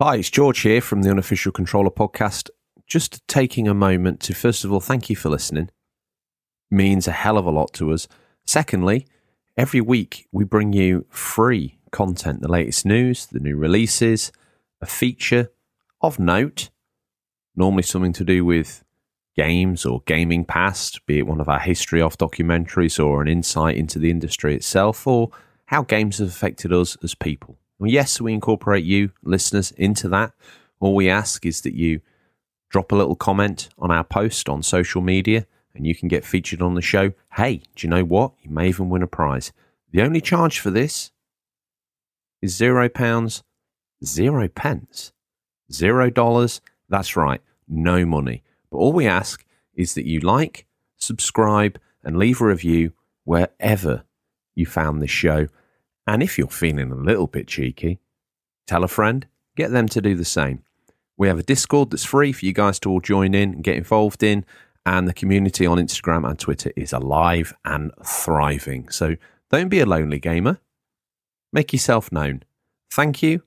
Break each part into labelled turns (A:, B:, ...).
A: Hi, it's George here from the Unofficial Controller podcast. Just taking a moment to, first of all, thank you for listening. Means a hell of a lot to us. Secondly, every week we bring you free content, the latest news, the new releases, a feature of note, normally something to do with games or gaming past, be it one of our history off documentaries or an insight into the industry itself or how games have affected us as people. Well, yes, we incorporate you, listeners, into that. All we ask is that you drop a little comment on our post on social media and you can get featured on the show. Hey, do you know what? You may even win a prize. The only charge for this is zero pounds, zero pence, zero dollars. That's right, no money. But all we ask is that you like, subscribe, and leave a review wherever you found this show. And if you're feeling a little bit cheeky, tell a friend, get them to do the same. We have a Discord that's free for you guys to all join in and get involved in. And the community on Instagram and Twitter is alive and thriving. So don't be a lonely gamer. Make yourself known. Thank you.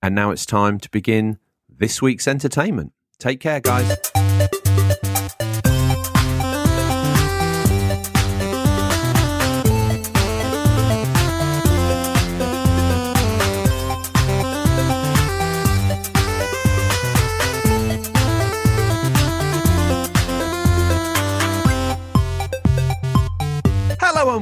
A: And now it's time to begin this week's entertainment. Take care, guys.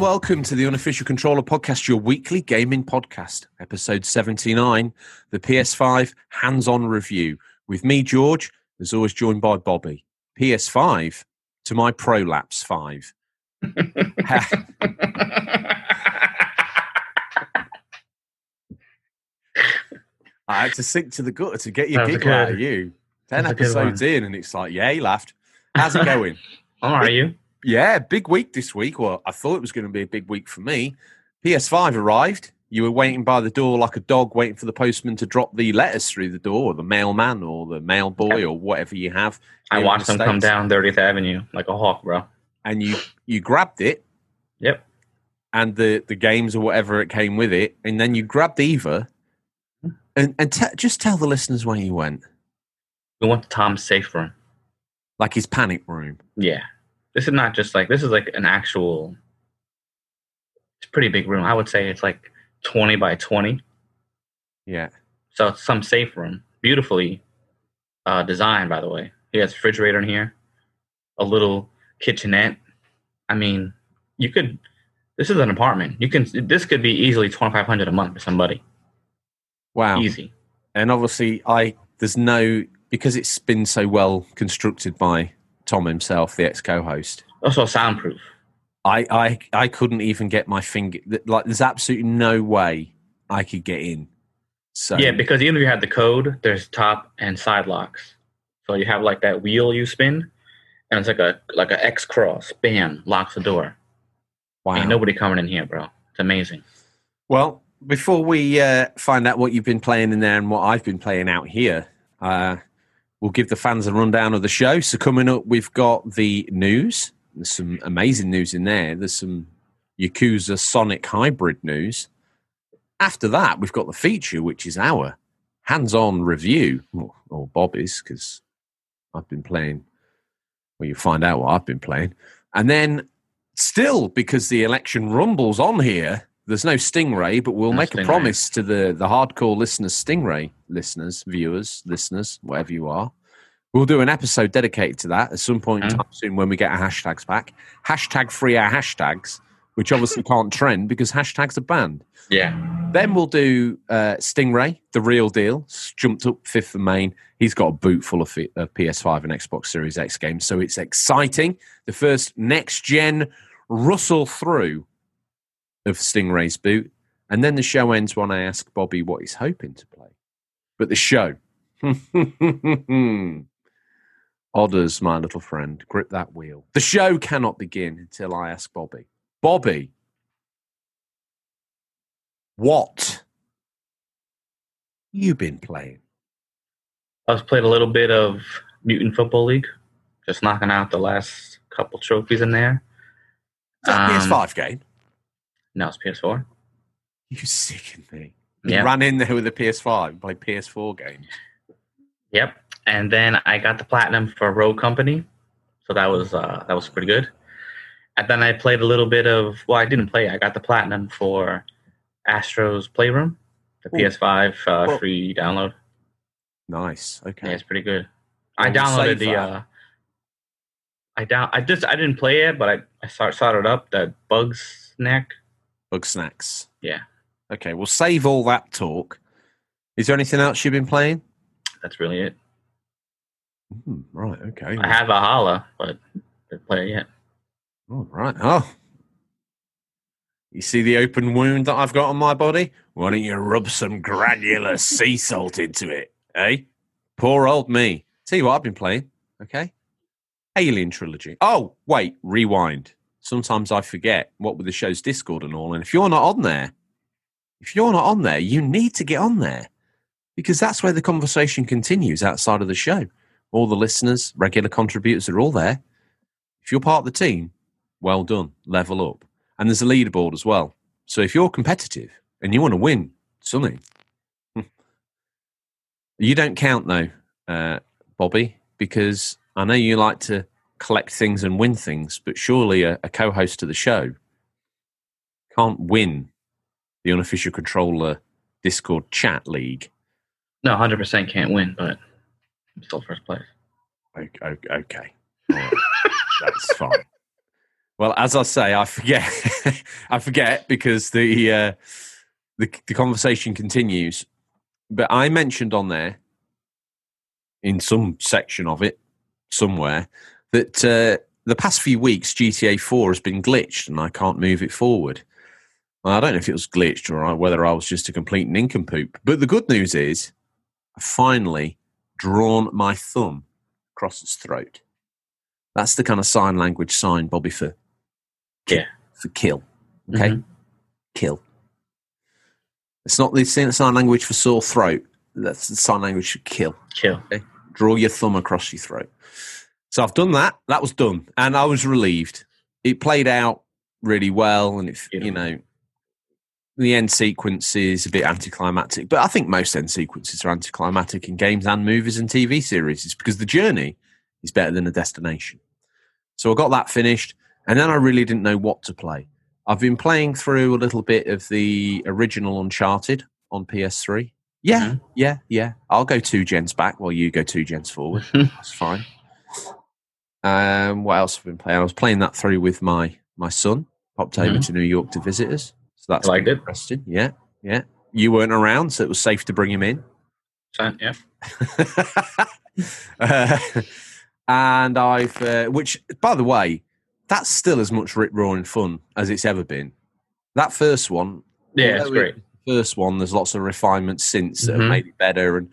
A: Welcome to the Unofficial Controller Podcast, your weekly gaming podcast, episode 79, the PS5 hands on review. With me, George, as always, joined by Bobby. PS5 to my Prolapse 5. I had to sink to the gutter to get your giggle out of you. 10
B: That's a good
A: episodes in, and it's like, yeah, he laughed. How's it going?
B: How are you?
A: Yeah, big week this week. Well, I thought it was going to be a big week for me. PS5 arrived. You were waiting by the door like a dog waiting for the postman to drop the letters through the door, or the mailman, or the mail boy, or whatever you have.
B: I watched
A: the
B: them come down 30th Avenue like a hawk, bro.
A: and you you grabbed it,
B: Yep.
A: and the the games or whatever it came with it, and then you grabbed Eva, hmm. and and te- just tell the listeners where you went,
B: We went to Tom's safe room.
A: like his panic room.
B: Yeah. This is not just like this is like an actual it's a pretty big room. I would say it's like 20 by 20.
A: Yeah,
B: So it's some safe room. Beautifully uh, designed, by the way. He has a refrigerator in here, a little kitchenette. I mean, you could. This is an apartment. You can. This could be easily twenty five hundred a month for somebody.
A: wow.
B: Easy.
A: and obviously i there's no because it's been so well constructed by tom himself the ex co-host
B: Also soundproof.
A: i i i couldn't even get my finger like there's absolutely no way i could get in so
B: Yeah, because even if you had the code, there's top and side locks. So you have like that wheel you spin, and it's like a like a X cross. Bam, locks the door.
A: wow.
B: Ain't nobody coming in here, bro. It's amazing.
A: well before we uh, find out what you've been playing in there and what i've been playing out here uh, we'll give the fans a rundown of the show. So coming up we've got the news. There's some amazing news in there. There's some yakuza sonic hybrid news. After that we've got the feature which is our hands-on review. Or, or bobby's because i've been playing. Well you find out what i've been playing. And then still because the election rumbles on here there's no stingray but we'll
B: No
A: make a promise to the the hardcore listeners stingray listeners viewers listeners whatever you are we'll do an episode dedicated to that at some point in
B: Mm.
A: time soon when we get our hashtags back hashtag free our hashtags which obviously can't trend because hashtags are banned
B: Yeah.
A: then we'll do uh, Stingray, the real deal. Jumped up fifth and main. He's got a boot full of, of PS5 and Xbox Series X games, so it's exciting. The first next gen rustle through of Stingray's boot, and then the show ends when I ask Bobby what he's hoping to play. But the show, odders, my little friend, grip that wheel. The show cannot begin until I ask Bobby. Bobby, what you been playing?
B: I was playing a little bit of Mutant Football League, just knocking out the last couple trophies in there.
A: Is that a
B: Um,
A: PS5 game?
B: No, it's PS4.
A: You sicken me. You
B: Yeah.
A: ran in there with a PS5 and played PS4 games.
B: Yep. And then I got the platinum for Rogue Company, so that was uh, that was pretty good. And then I played a little bit of well, I didn't play. I got the platinum for Astro's Playroom, the
A: Ooh.
B: PS5 uh,
A: Well-
B: free download.
A: Nice. Okay.
B: Yeah, it's pretty good. I downloaded the. Uh, I down. I just I didn't play it, but I I start started up that Bugs Snack.
A: Bugsnax.
B: Yeah.
A: Okay, we'll save all that talk. Is there anything else you've been playing?
B: That's really it.
A: Hmm, right. Okay.
B: I have a holla, but didn't play it yet.
A: All right. Oh. You see the open wound that I've got on my body? Why don't you rub some granular sea salt into it, eh? Poor old me. Tell you what I've been playing, okay? Alien Trilogy. Oh, wait, rewind. Sometimes I forget what with the show's Discord and all. And if you're not on there, if you're not on there, you need to get on there because that's where the conversation continues outside of the show. All the listeners, regular contributors are all there. If you're part of the team, well done, level up. And there's a leaderboard as well. So if you're competitive and you want to win something, you don't count though, uh, Bobby, because I know you like to collect things and win things, but surely a, a co host of the show can't win the unofficial controller Discord chat league.
B: No, hundred percent can't win, but I'm still first place.
A: Okay. okay, right. That's fine. Well, as I say, I forget. I forget because the, uh, the the conversation continues. But I mentioned on there, in some section of it, somewhere, that uh, the past few weeks GTA Four has been glitched and I can't move it forward. Well, I don't know if it was glitched or whether I was just a complete nincompoop. But the good news is, I finally drawn my thumb across its throat. That's the kind of sign language sign, Bobby, for
B: Yeah.
A: for kill. Okay,
B: Mhm.
A: kill. It's not the sign language for sore throat. That's the sign language for kill.
B: Chill.
A: Draw your thumb across your throat. So I've done that. That was done, and I was relieved. It played out really well, and it, you know, the end sequence is a bit anticlimactic. But I think most end sequences are anticlimactic in games and movies and TV series. It's because the journey is better than the destination. So I got that finished, and then I really didn't know what to play. I've been playing through a little bit of the original Uncharted on PS3. Yeah,
B: Mhm.
A: yeah, yeah. I'll go two gens back while you go two gens forward. That's fine. Um, what else have I been playing? I was playing that through with my my son. Popped over
B: Mhm.
A: to New York to visit us. So that's
B: it?
A: interesting. Yeah, yeah. You weren't around, so it was safe to bring him in.
B: Yeah.
A: Uh, and I've, uh, which by the way, that's still as much rip roaring fun as it's ever been. That first one,
B: Yeah, it's great.
A: it- First one, there's lots of refinements since that have
B: Mhm.
A: made it better, and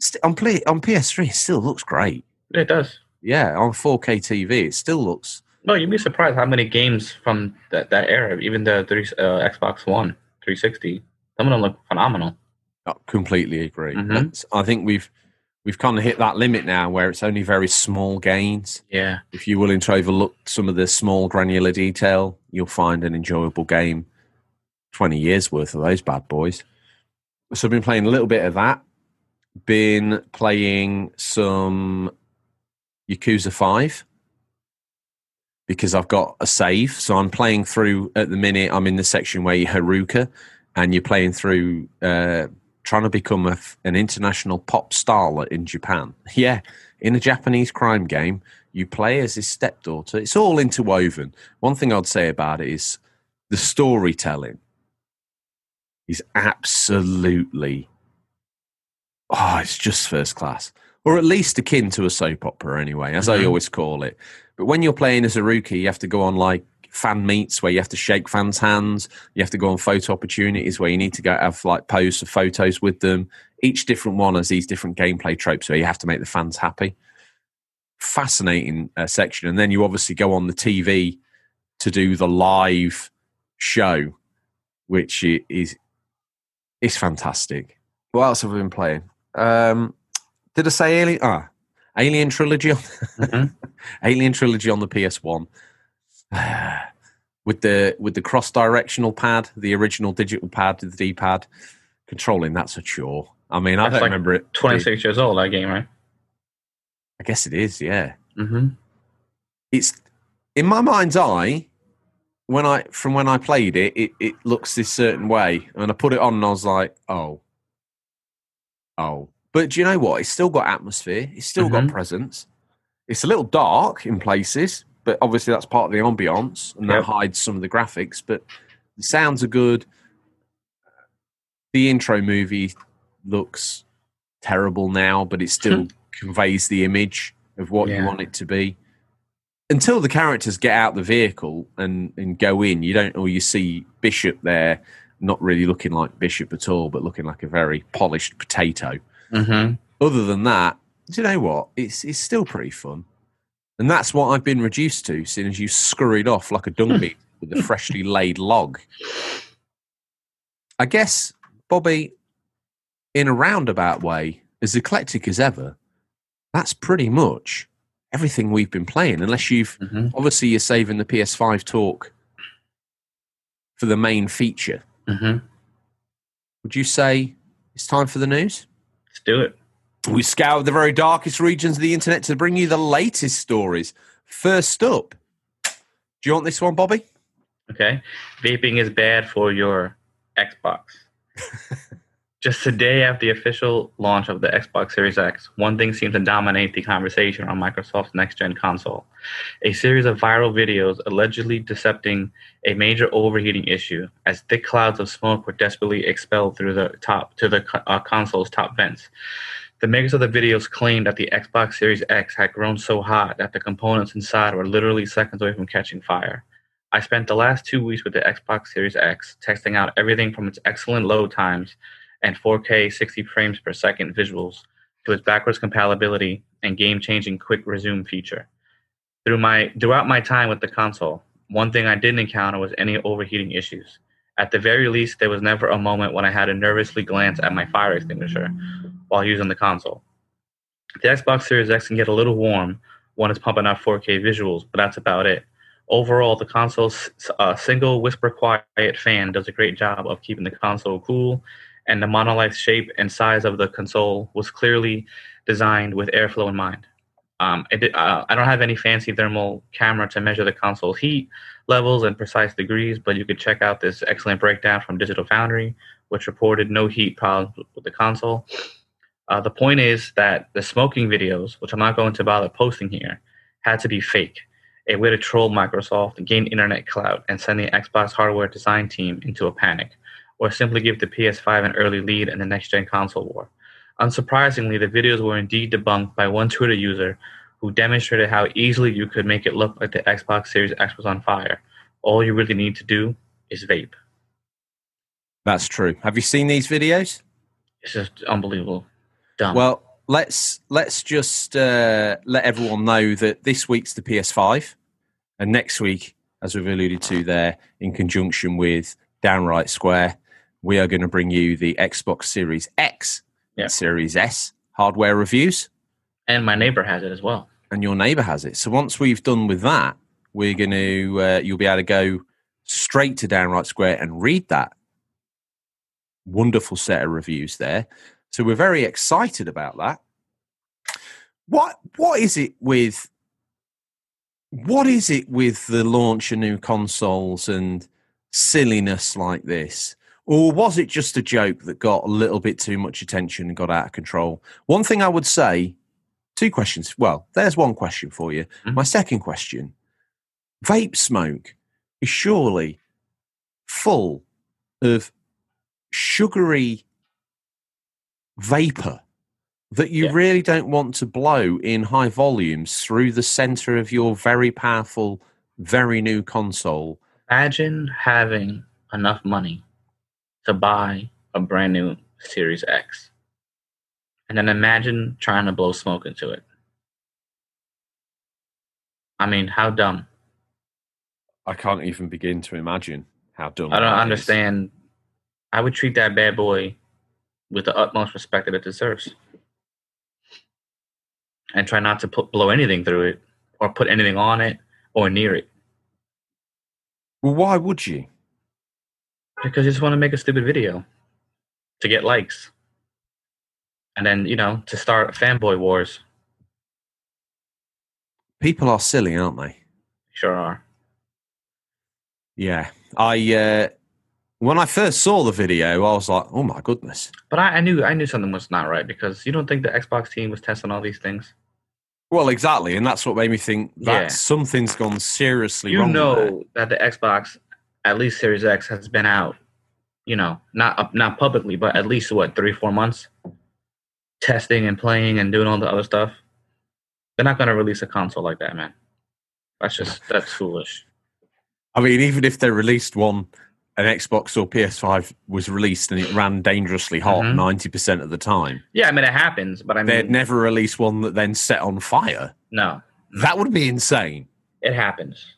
A: st- on play on PS3, it still looks great.
B: It does.
A: Yeah, on 4K TV, it still looks.
B: No, you'd be surprised how many games from that, that era, even the three, uh, Xbox One, 360, some of them look phenomenal.
A: I completely agree.
B: Mhm.
A: I think we've we've kind of hit that limit now, where it's only very small gains.
B: Yeah.
A: if you're willing to overlook some of the small granular detail, you'll find an enjoyable game. 20 years worth of those bad boys. So I've been playing a little bit of that. Been playing some Yakuza 5 because I've got a save. So I'm playing through at the minute, I'm in the section where you're Haruka and you're playing through uh, trying to become a, an international pop starlet in Japan. Yeah, in a Japanese crime game, you play as his stepdaughter. It's all interwoven. One thing I'd say about it is the storytelling is absolutely oh, it's just first class. Or at least akin to a soap opera anyway, as I
B: Mhm.
A: always call it. But when you're playing as a rookie, you have to go on like fan meets where you have to shake fans' hands. You have to go on photo opportunities where you need to go have like pose of photos with them. Each different one has these different gameplay tropes where you have to make the fans happy. Fascinating uh, section, and then you obviously go on the TV to do the live show, which is is fantastic. What else have we been playing? Um, did I say Alien? Ah, Alien Trilogy. On,
B: Mhm.
A: Alien Trilogy on the PS One. with the with the cross directional pad, the original digital pad, the D pad, controlling that's a chore. I mean, I don't
B: like
A: remember it.
B: 26 years old, that game, right?
A: I guess it is. Yeah,
B: Mm-hmm.
A: it's in my mind's eye. When I from when I played it, it, it looks this certain way, and I put it on, and I was like, oh, oh. But do you know what? It's still got atmosphere. It's still got
B: Mhm.
A: presence. It's a little dark in places, but obviously that's part of the ambiance, and that hides some of the graphics. But the sounds are good. The intro movie looks terrible now, but it still conveys the image of what you want it to be. Until the characters get out the vehicle and, and go in, you don't, or you see Bishop there, not really looking like Bishop at all, but looking like a very polished potato.
B: Mm-hmm.
A: Other than that, do you know what? It's it's still pretty fun, and that's what I've been reduced to since you scurried off like a dung beetle with a freshly laid log. I guess, Bobby, in a roundabout way, as eclectic as ever, that's pretty much everything we've been playing. Unless you've
B: Mm-hmm.
A: obviously you're saving the PS5 talk for the main feature.
B: Mm-hmm.
A: Would you say it's time for the news?
B: Do it.
A: We scoured the very darkest regions of the internet to bring you the latest stories. First up, do you want this one, Bobby?
B: Okay. Vaping is bad for your Xbox. Just a day after the official launch of the Xbox Series X, one thing seems to dominate the conversation on Microsoft's next gen console. A series of viral videos allegedly decepting a major overheating issue as thick clouds of smoke were desperately expelled through the top to the uh, console's top vents. The makers of the videos claimed that the Xbox Series X had grown so hot that the components inside were literally seconds away from catching fire. I spent the last two weeks with the Xbox Series X testing out everything from its excellent load times and 4K 60 frames per second visuals to its backwards compatibility and game-changing quick resume feature. Through my throughout my time with the console, one thing I didn't encounter was any overheating issues. At the very least, there was never a moment when I had to nervously glance at my fire extinguisher while using the console. The Xbox Series X can get a little warm when it's pumping out 4K visuals, but that's about it. Overall, the console's uh, single whisper quiet fan does a great job of keeping the console cool, and the monolith shape and size of the console was clearly designed with airflow in mind. Um, it uh, I don't have any fancy thermal camera to measure the console's heat levels in precise degrees, but you could check out this excellent breakdown from Digital Foundry, which reported no heat problems with the console. Uh, the point is that the smoking videos, which I'm not going to bother posting here, had to be fake, a way to troll Microsoft, gain internet clout, and send the Xbox hardware design team into a panic, or simply give the PS5 an early lead in the next gen console war. Unsurprisingly, the videos were indeed debunked by one Twitter user who demonstrated how easily you could make it look like the Xbox Series X was on fire. All you really need to do is vape.
A: That's true. Have you seen these videos?
B: It's just unbelievable. Dumb.
A: Well, let's let's just uh, let everyone know that this week's the PS5, and next week, as we've alluded to there, in conjunction with Downright Square, we are going to bring you the Xbox Series X
B: Yeah.
A: and Series S hardware reviews,
B: and my neighbor has it as well.
A: and your neighbor has it. So once we've done with that, we're going to uh, you'll be able to go straight to Downright Square and read that wonderful set of reviews there. So we're very excited about that. What what is it with what is it with the launch of new consoles and silliness like this? Or was it just a joke that got a little bit too much attention and got out of control? One thing I would say, two questions. Well, there's one question for you.
B: Mhm.
A: My second question vape smoke is surely full of sugary vapor that you
B: Yeah.
A: really don't want to blow in high volumes through the center of your very powerful, very new console.
B: Imagine having enough money to buy a brand new Series X. And then imagine trying to blow smoke into it. I mean, how dumb.
A: I can't even begin to imagine how dumb.
B: I don't
A: that is.
B: understand. I would treat that bad boy with the utmost respect that it deserves. And try not to put, blow anything through it or put anything on it or near it.
A: Well, why would you?
B: Because you just want to make a stupid video to get likes. and then you know to start fanboy wars.
A: People are silly, aren't they?
B: Sure are.
A: Yeah. I uh, when I first saw the video, I was like, "Oh my goodness!"
B: But I, I knew I knew something was not right because you don't think the Xbox team was testing all these things.
A: Well, exactly, and that's what made me think that
B: Yeah.
A: something's gone seriously
B: You
A: wrong.
B: know that the Xbox, at least Series X, has been out. You know, not not publicly, but at least what three four months, testing and playing and doing all the other stuff. They're not going to release a console like that, man. That's just that's foolish.
A: I mean, even if they released one, an Xbox or PS5 was released and it ran dangerously hot
B: Mhm.
A: 90 percent of the time,
B: Yeah, I mean it happens, but I mean they'd
A: never release one that then set on fire.
B: no,
A: That would be insane.
B: it happens.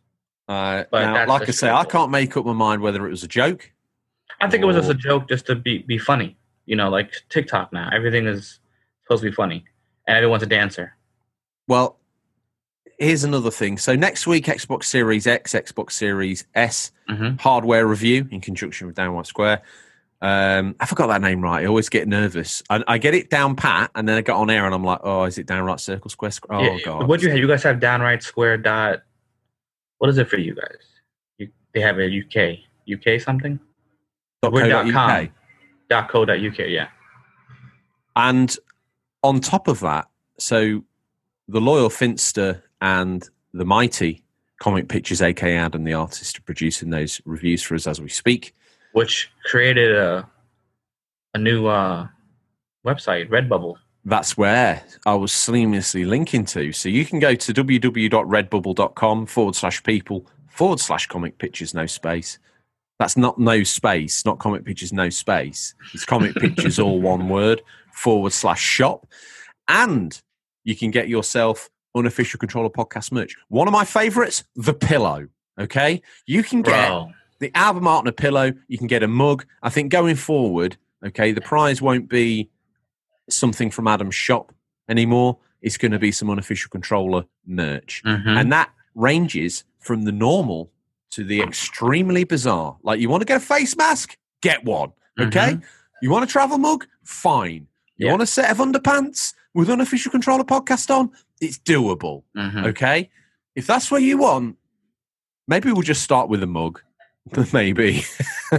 A: Uh, now, like I say, I can't make up my mind whether it was a joke.
B: I think it was just a joke, just to be be funny. You know, like TikTok now, everything is supposed to be funny, and everyone's a dancer.
A: Well, here's another thing. So next week, Xbox Series X, Xbox Series S
B: hmm
A: hardware review in conjunction with Downright Square. Um, I forgot that name right. I always get nervous. I, I get it down pat, and then I get on air, and I'm like, "Oh, is it downright circle square? square? Oh god,
B: What do you have? You guys have downright square dot. What is it for you guys? You, they have a UK UK something
A: Dot
B: we're
A: co
B: com.
A: UK.
B: dot co dot UK. Yeah.
A: And on top of that, so the loyal Finster and the mighty Comic Pictures, aka Adam, the artist, are producing those reviews for us as we speak.
B: Which created a a new uh, website, Redbubble.
A: That's where I was seamlessly linking to. So you can go to www.redbubble.com forward slash people forward slash comic pictures, no space. That's not no space, not comic pictures, no space. It's comic pictures, all one word, forward slash shop. And you can get yourself unofficial controller podcast merch. One of my favorites, the pillow. Okay. You can get
B: Bro,
A: the album art and a pillow. You can get a mug. I think going forward, okay, the prize won't be something from Adam's shop anymore. It's going to be some unofficial controller merch.
B: mhm.
A: And that ranges from the normal to the extremely bizarre. Like, you want to get a face mask? Get one. Okay.
B: Mhm.
A: You want a travel mug? Fine. You
B: Yeah.
A: want a set of underpants with unofficial controller podcast on? It's doable.
B: Mhm.
A: Okay. If that's what you want, maybe we'll just start with a mug. maybe.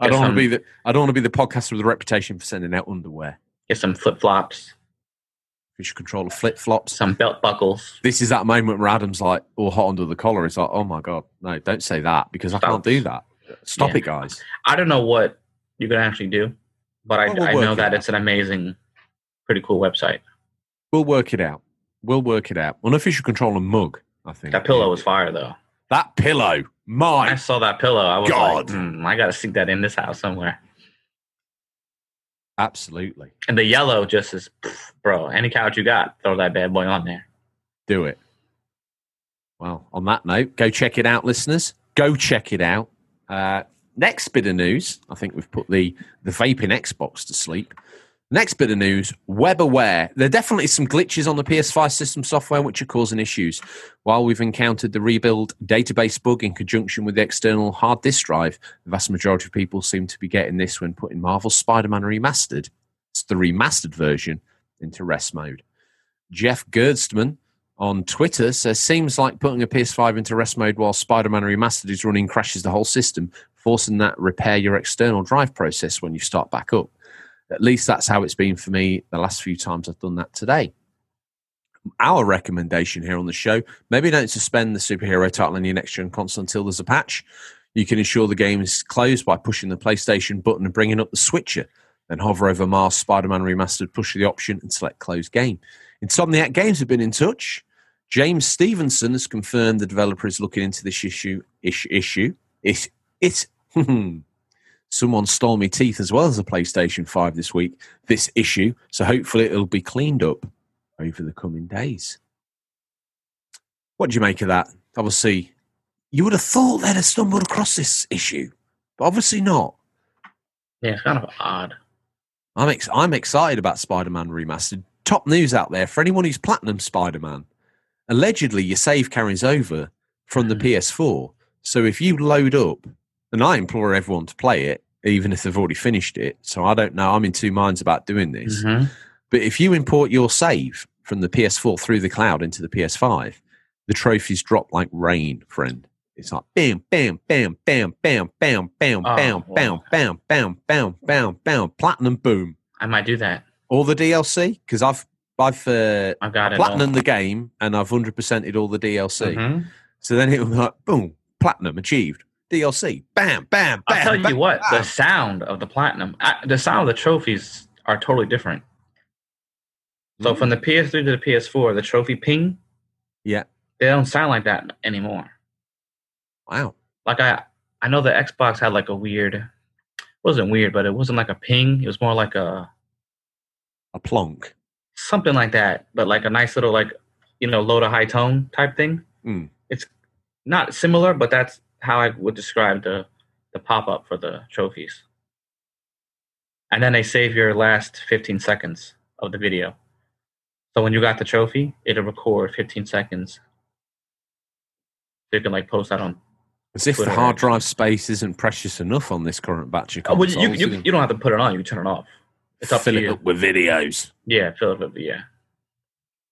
A: I don't want to be the I don't want to be the podcaster with a reputation for sending out underwear.
B: Get some flip flops,
A: Official controller flip flops.
B: some belt buckles.
A: This is that moment where Adam's like all hot under the collar. It's like, oh my god, no, don't say that because I can't do that. Stop
B: Yeah.
A: it, guys.
B: I don't know what you can actually do, but I,
A: Well, we'll
B: I know
A: it
B: that
A: out.
B: it's an amazing, pretty cool website.
A: We'll work it out. We'll work it out. Unofficial controller mug. I think
B: That pillow was fire though.
A: that pillow.
B: When I saw that pillow, I was
A: God.
B: like, hmm, I gotta stick that in this house somewhere.
A: Absolutely
B: And the yellow just is, bro. Any couch you got, throw that bad boy on there.
A: do it. Well, on that note, go check it out, listeners. Go check it out. Uh, next bit of news. I think we've put the the vaping Xbox to sleep. Next bit of news: WebAware. There are definitely some glitches on the PS5 system software which are causing issues. While we've encountered the rebuild database bug in conjunction with the external hard disk drive, the vast majority of people seem to be getting this when putting Marvel's Spider-Man remastered. It's the remastered version into rest mode. Jeff Gerstmann on Twitter says seems like putting a PS5 into rest mode while Spider-Man Remastered is running crashes the whole system, forcing that repair your external drive process when you start back up. At least that's how it's been for me the last few times I've done that today. Our recommendation here on the show: maybe don't suspend the superhero title on your next gen console until there's a patch. You can ensure the game is closed by pushing the PlayStation button and bringing up the switcher. Then hover over Marvel's Spider-Man Remastered, push the option, and select Close Game. Insomniac Games have been in touch. James Stevenson has confirmed the developer is looking into this issue. Ish, issue. It's it's. Hmm, Someone stole my teeth as well as a PlayStation Five this week. This issue, so hopefully it'll be cleaned up over the coming days. What do you make of that? Obviously, you would have thought they'd have stumbled across this issue, but obviously not.
B: Yeah, it's kind of odd.
A: I'm ex- I'm excited about Spider-Man Remastered. Top news out there for anyone who's platinum Spider-Man. Allegedly, your save carries over from the
B: Mhm.
A: PS4. So if you load up, and I implore everyone to play it, even if they've already finished it. So I don't know. I'm in two minds about doing this.
B: Mhm.
A: But if you import your save from the PS4 through the cloud into the PS5, the trophies drop like rain, friend. It's like bam, bam, bam, bam, bam, bam, bam,
B: Oh,
A: bam,
B: wow.
A: bam, bam, bam, bam, bam, bam, platinum, boom.
B: I might do that.
A: All the DLC because I've I've uh,
B: I've got
A: platinum the game and I've hundred percented all the DLC.
B: Mhm.
A: So then it was like boom, platinum achieved. DLC, bam, bam, bam.
B: I'll tell you
A: bam,
B: what, the sound of the platinum, I, the sound of the trophies are totally different. So from the PS3 to the PS4, the trophy ping,
A: Yeah.
B: they don't sound like that anymore.
A: Wow.
B: Like I, I know the Xbox had like a weird, it wasn't weird, but it wasn't like a ping. It was more like a
A: A plonk.
B: something like that, but like a nice little like, you know, low to high tone type thing.
A: Mm.
B: It's not similar, but that's how I would describe the the pop up for the trophies. And then they save your last 15 seconds of the video. So when you got the trophy, it'll record 15 seconds. So you can like post that on.
A: As if the hard drive space isn't precious enough on this current batch of
B: Oh, well,
A: consoles.
B: you, you, you don't have to put it on. You can turn it off. It's up
A: fill
B: to
A: it
B: you.
A: up with videos.
B: Yeah, fill it up. Yeah,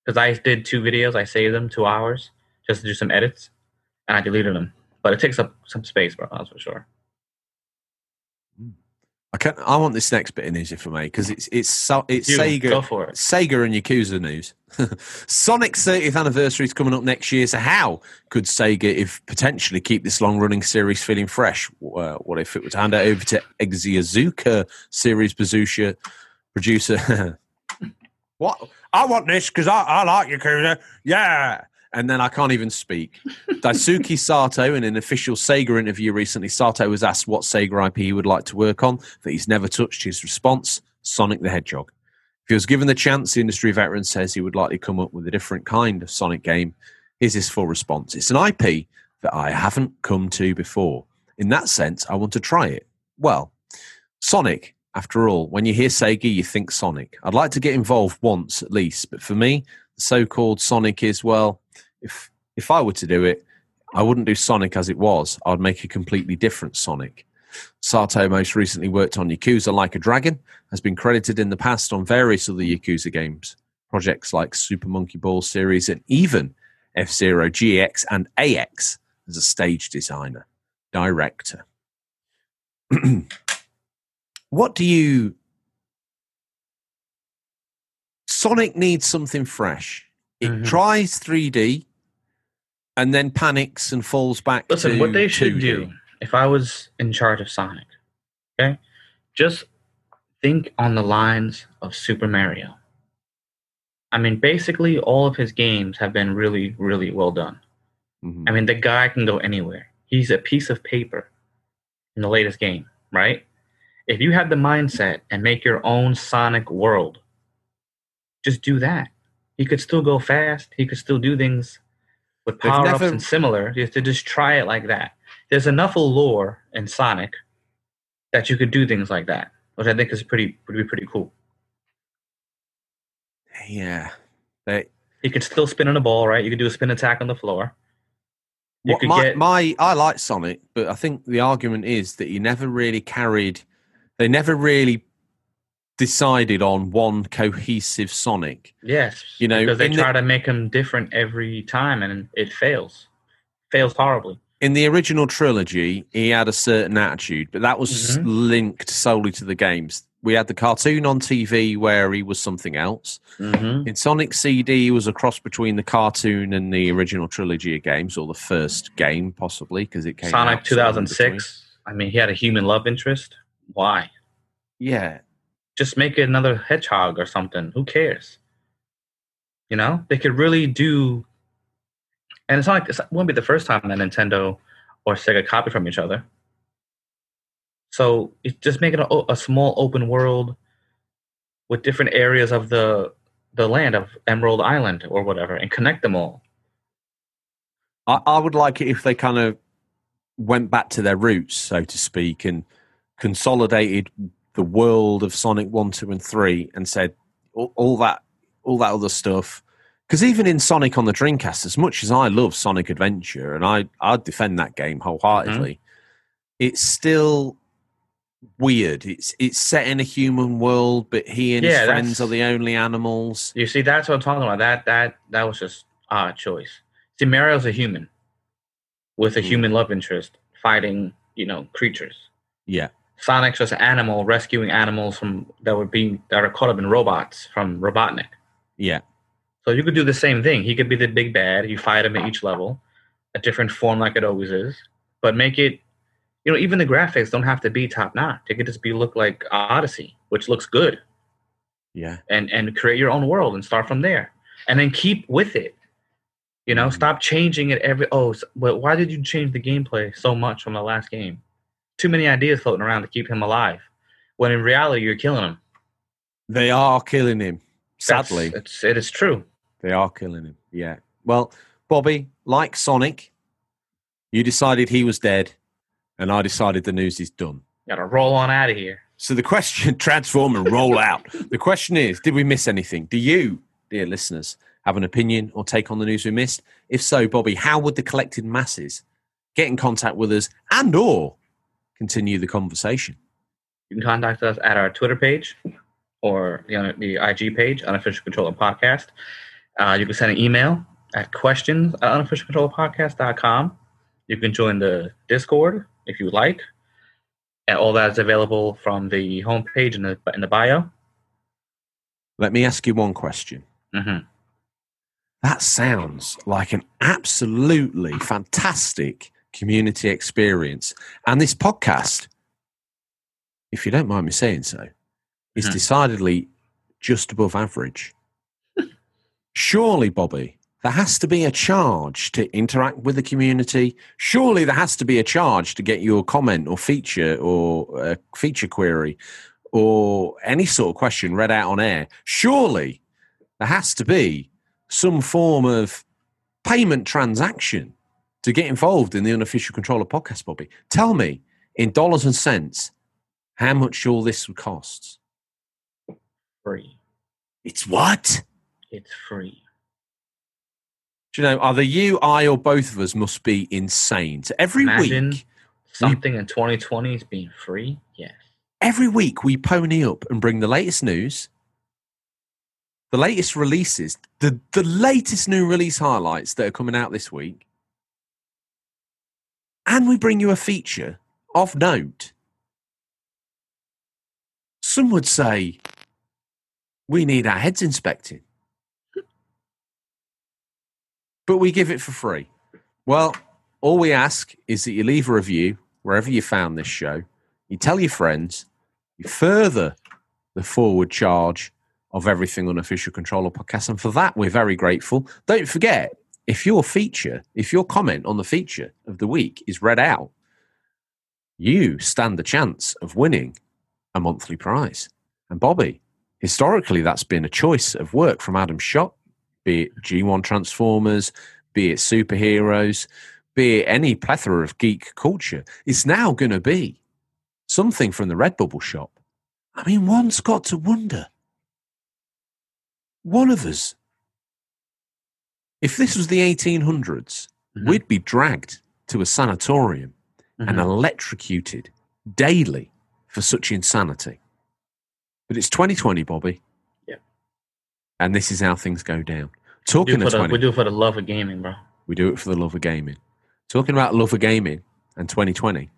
B: because I did two videos. I saved them two hours just to do some edits, and I deleted them. But it takes up some space, bro. That's for sure.
A: I can I want this next bit of news if I may, because it's it's so, it's
B: You,
A: Sega
B: it.
A: Sega and Yakuza news. Sonic's 30th anniversary is coming up next year. So how could Sega, if potentially keep this long-running series feeling fresh? Uh, what if it were to hand it over to Exiozuka series producer? Producer, what? I want this because I, I like Yakuza. Yeah. And then I can't even speak. Daisuke Sato, in an official Sega interview recently, Sato was asked what Sega IP he would like to work on that he's never touched. His response Sonic the Hedgehog. If he was given the chance, the industry veteran says he would likely come up with a different kind of Sonic game. Here's his full response It's an IP that I haven't come to before. In that sense, I want to try it. Well, Sonic, after all, when you hear Sega, you think Sonic. I'd like to get involved once at least, but for me, the so called Sonic is, well, if if I were to do it, I wouldn't do Sonic as it was. I'd make a completely different Sonic. Sato most recently worked on Yakuza Like a Dragon, has been credited in the past on various other Yakuza games, projects like Super Monkey Ball series, and even F Zero GX and AX as a stage designer, director. what do you. Sonic needs something fresh. It
B: Mhm.
A: tries 3D and then panics and falls back
B: Listen,
A: to
B: what they should
A: 2D.
B: do, if I was in charge of Sonic, okay, just think on the lines of Super Mario. I mean, basically, all of his games have been really, really well done.
A: Mhm.
B: I mean, the guy can go anywhere. He's a piece of paper in the latest game, right? If you have the mindset and make your own Sonic world, just do that. He could still go fast. He could still do things with power ups and similar. You have to just try it like that. There's enough lore in Sonic that you could do things like that, which I think is pretty would be pretty cool.
A: Yeah. They,
B: He could still spin on a ball, right? You could do a spin attack on the floor. You
A: what
B: could
A: my,
B: get
A: my I like Sonic, but I think the argument is that he never really carried. They never really decided on one cohesive Sonic.
B: Yes,
A: You know,
B: because they
A: in the-
B: try to make him different every time, and it fails. Fails horribly.
A: In the original trilogy, he had a certain attitude, but that was
B: Mhm.
A: linked solely to the games. We had the cartoon on TV where he was something else.
B: Mm-hmm.
A: In Sonic CD, he was a cross between the cartoon and the original trilogy of games, or the first game, possibly, because it came
B: Sonic
A: out sort
B: 2006. I mean, he had a human love interest. Why?
A: Yeah,
B: Just make it another hedgehog or something. Who cares? You know, they could really do. And it's not like it won't be the first time that Nintendo or Sega copy from each other. So just make it a, a small open world with different areas of the the land of Emerald Island or whatever, and connect them all.
A: I, I would like it if they kind of went back to their roots, so to speak, and consolidated the world of Sonic One, Two, and Three, and said all, all that, all that other stuff. Because even in Sonic on the Dreamcast, as much as I love Sonic Adventure, and I I defend that game wholeheartedly, it's still weird. It's it's set in a human world, but he and
B: Yeah,
A: his friends are the only animals.
B: You see, that's what I'm talking about. That that that was just odd choice. See, Mario's a human with a
A: Mhm.
B: human love interest fighting, you know, creatures.
A: Yeah,
B: Sonic's just an animal rescuing animals from that were being that are caught up in robots from Robotnik.
A: yeah,
B: So you could do the same thing. He could be the big bad. You fight him at each level, a different form like it always is, but make it. You know, even the graphics don't have to be top notch. It could just be look like Odyssey, which looks good,
A: yeah.
B: and and create your own world and start from there, and then keep with it. You know,
A: Mhm.
B: stop changing it every. Oh, but why did you change the gameplay so much from the last game? Too many ideas floating around to keep him alive, when in reality you're killing him.
A: They are killing him.
B: That's-
A: Sadly,
B: it's it is true.
A: they are killing him. Yeah. Well, Bobby, like Sonic, you decided he was dead, and I decided the news is done.
B: Got to roll on out of here.
A: So the question, transform and roll out. The question is, did we miss anything? Do you, dear listeners, have an opinion or take on the news we missed? If so, Bobby, how would the collected masses get in contact with us and or continue the conversation?
B: You can contact us at our Twitter page or the, IG page, Unofficial Controller Podcast. Uh, you can send an email at questions at unofficialcontrollerpodcast.com. You can join the Discord if you like. And all that is available from the homepage in the, in the bio.
A: Let me ask you one question.
B: hmm
A: That sounds like an absolutely fantastic community experience. And this podcast, if you don't mind me saying so, is
B: Mhm.
A: decidedly just above average. Surely, Bobby, there has to be a charge to interact with the community. Surely, there has to be a charge to get your comment or feature or a feature query or any sort of question read out on air. Surely, there has to be some form of payment transaction to get involved in the unofficial controller podcast, Bobby. Tell me in dollars and cents how much all this costs.
B: Free.
A: It's what?
B: It's free.
A: Do you know, either you, I, or both of us must be insane. So every
B: Imagine
A: week,
B: something in 2020 is being free. Yes.
A: every week we pony up and bring the latest news, the latest releases, the, the latest new release highlights that are coming out this week. And we bring you a feature of note. Some would say we need our heads inspected. But we give it for free. Well, all we ask is that you leave a review wherever you found this show. You tell your friends, you further the forward charge of everything on unofficial controller podcast. And for that, we're very grateful. Don't forget, if your feature, if your comment on the feature of the week is read out, you stand the chance of winning a monthly prize. And Bobby, historically, that's been a choice of work from Adam Schott, be it G1 Transformers, be it superheroes, be it any plethora of geek culture. It's now going to be something from the Redbubble shop. I mean, one's got to wonder. One of us, if this was the 1800s,
B: Mhm.
A: we'd be dragged to a sanatorium and
B: Mhm.
A: electrocuted daily for such insanity. But it's 2020, Bobby.
B: Yeah.
A: And this is how things go down.
B: We do,
A: Talking of
B: for the,
A: 20,
B: we do it for the love of gaming, bro.
A: we do it for the love of gaming. Talking about love of gaming and 2020,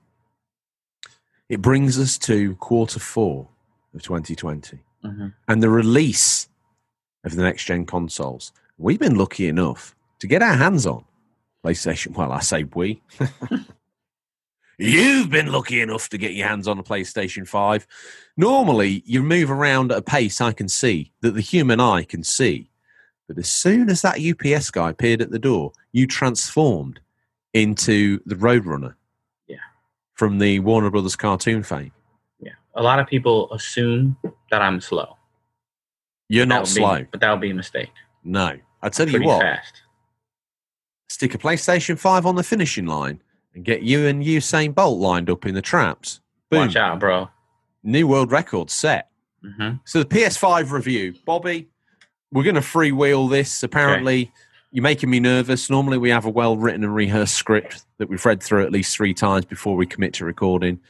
A: it brings us to quarter four of 2020
B: hmm
A: and the release of the next gen consoles. We've been lucky enough to get our hands on PlayStation. Well, I say we. You've been lucky enough to get your hands on a PlayStation 5. Normally, you move around at a pace I can see, that the human eye can see. But as soon as that UPS guy appeared at the door, you transformed into the Roadrunner.
B: Yeah.
A: From the Warner Brothers cartoon fame.
B: Yeah. A lot of people assume that I'm slow.
A: You're not
B: would be-
A: slow.
B: but that would be a mistake.
A: No. I tell you what,
B: fast.
A: stick a PlayStation 5 on the finishing line and get you and Usain Bolt lined up in the traps. Boom.
B: Watch out, bro.
A: New world record set.
B: hmm
A: So the PS5 review, Bobby, we're going to freewheel this. Apparently, you're making me nervous. Normally, we have a well written and rehearsed script that we've read through at least three times before we commit to recording.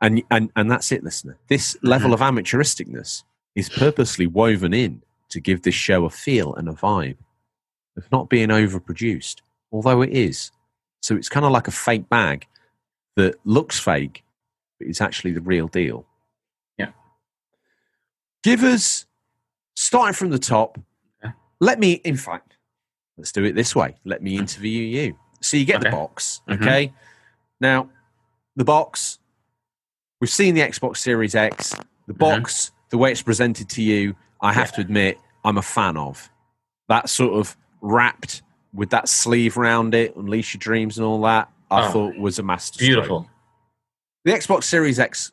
A: And, and, and that's it, listener. This level of amateuristicness is purposely woven in to give this show a feel and a vibe of not being overproduced, although it is. So it's kind of like a fake bag that looks fake, but it's actually the real deal.
B: Yeah.
A: Give us, starting from the top,
B: Okay.
A: let me, in fact, let's do it this way. Let me interview you. So you get the
B: Okay.
A: box,
B: Mhm.
A: okay? Now, the box, we've seen the Xbox Series X. The
B: Mm-hmm.
A: box, the way it's presented to you, I have to admit, I'm a fan of. That sort of wrapped with that sleeve around it, Unleash Your Dreams and all that, I
B: Oh,
A: thought was a master.
B: Beautiful.
A: The Xbox Series X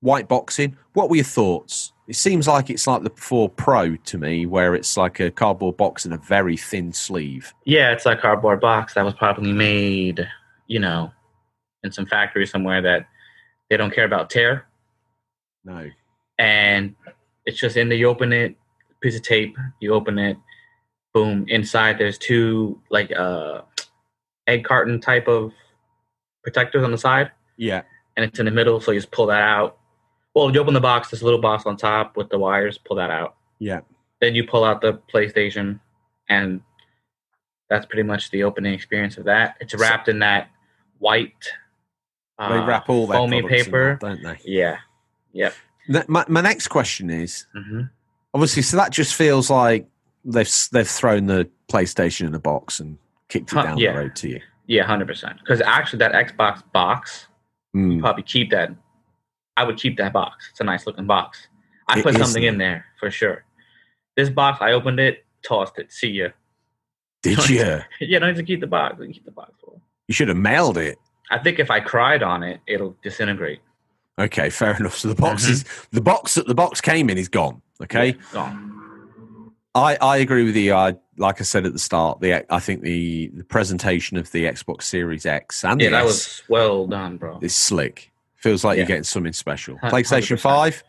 A: white boxing, what were your thoughts? It seems like it's like the 4 Pro to me, where it's like a cardboard box and a very thin sleeve.
B: Yeah, it's a cardboard box that was probably made, you know, in some factory somewhere that they don't care about tear.
A: No.
B: And it's just in there. You open it, piece of tape. You open it, boom. Inside there's two like uh egg carton type of protectors on the side,
A: Yeah.
B: and it's in the middle. So you just pull that out. Well, you open the box. This little box on top with the wires. Pull that out.
A: Yeah.
B: Then you pull out the PlayStation, and that's pretty much the opening experience of that. It's wrapped in that white uh,
A: They wrap all their
B: foamy paper.
A: that, don't they?
B: Yeah. Yep.
A: My, my next question is
B: hmm
A: obviously, so that just feels like they've they've thrown the PlayStation in a box and kicked it
B: Huh,
A: down
B: yeah.
A: the road to you.
B: Yeah, hundred percent. Because actually, that Xbox box,
A: Mm.
B: probably keep that. I would keep that box. It's a nice looking box. I
A: It
B: put something in there for sure. This box, I opened it, tossed it. See ya.
A: Did you?
B: yeah, don't need to keep the box. You can keep the box. For.
A: You should have mailed it.
B: I think if I cried on it, it'll disintegrate.
A: Okay, fair enough. So the box
B: Mhm.
A: is the box that the box came in is gone. Okay,
B: Yeah, gone.
A: I, I agree with you. I like I said at the start, the I think the the presentation of the Xbox Series X and
B: Yeah, that
A: S
B: was well done, bro.
A: It's slick. Feels like
B: Yeah.
A: you're getting something special. PlayStation
B: 100%.
A: Five.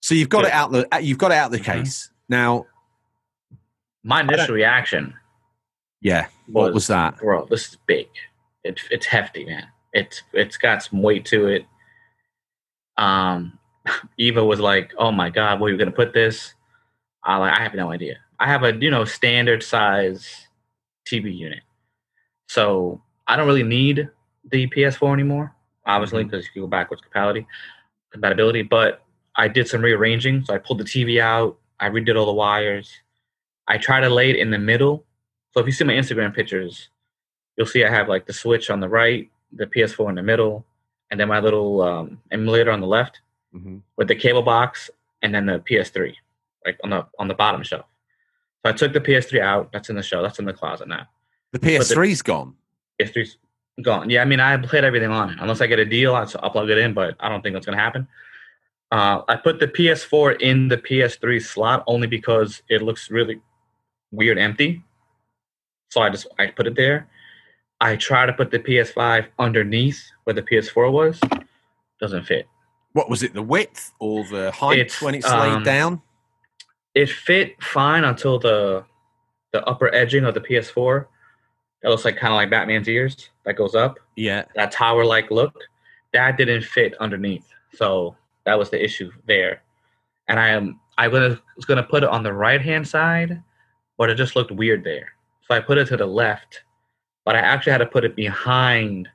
A: So you've got it out the uh, you've got it out the
B: Mhm.
A: case now.
B: My initial reaction
A: Yeah, what was that?
B: bro? This is big. It, it's hefty, man. It's it's got some weight to it. Um, Eva was like, "Oh my god, where are you gonna put this?" I like, I have no idea. I have a you know standard size TV unit, so I don't really need the PS4 anymore. Obviously, because you can go backwards compatibility, compatibility. But I did some rearranging, so I pulled the TV out. I redid all the wires. I try to lay it in the middle. So if you see my Instagram pictures, you'll see I have like the Switch on the right, the PS4 in the middle, and then my little um, emulator on the left
A: Mhm.
B: with the cable box, and then the PS3 like on the on the bottom shelf. So I took the PS3 out. That's in the shelf. That's in the closet now.
A: The PS3's gone.
B: PS3's gone. Yeah, I mean I played everything on it. Unless I get a deal, I'll, I'll plug it in, but I don't think that's gonna happen. Uh, I put the PS4 in the PS3 slot only because it looks really weird empty. So I just I put it there. I try to put the PS5 underneath where the PS4 was. Doesn't fit.
A: What was it? The width or the height
B: It's,
A: when it's laid
B: um,
A: down?
B: It fit fine until the the upper edging of the PS4. That looks like kind of like Batman's ears that goes up.
A: Yeah.
B: that tower like look that didn't fit underneath so that was the issue there and i am i was gonna put it on the right hand side but it just looked weird there so i put it to the left but i actually had to put it behind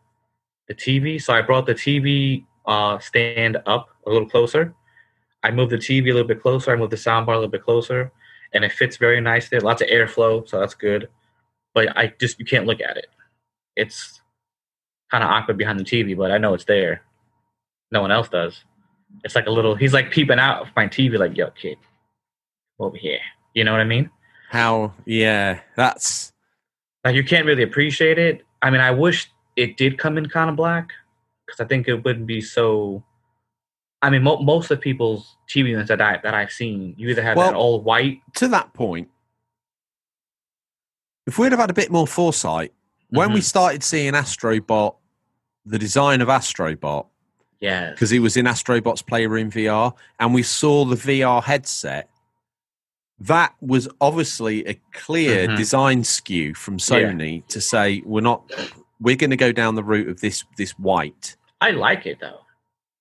B: the tv so i brought the tv uh, stand up a little closer i moved the tv a little bit closer i moved the soundbar a little bit closer and it fits very nicely lots of airflow so that's good but i just you can't look at it it's kind of awkward behind the TV, but I know it's there. No one else does. It's like a little. He's like peeping out of my TV, like, "Yo, kid, over here." You know what I mean?
A: How? Yeah. That's
B: Like you can't really appreciate it. I mean, I wish it did come in kind of black because I think it wouldn't be so. I mean, mo- most of people's TV units that I that I've seen, you either have
A: Well-
B: that all white.
A: to that point. If we'd have had a bit more foresight, when we
B: Mhm.
A: started seeing Astrobot, the design of Astrobot,
B: Yeah,
A: because he was in Astrobot's Playroom VR, and we saw the VR headset, that was obviously a clear
B: Mhm.
A: design skew from Sony to say we're not, we're going to go down the route of this this white.
B: I like it though.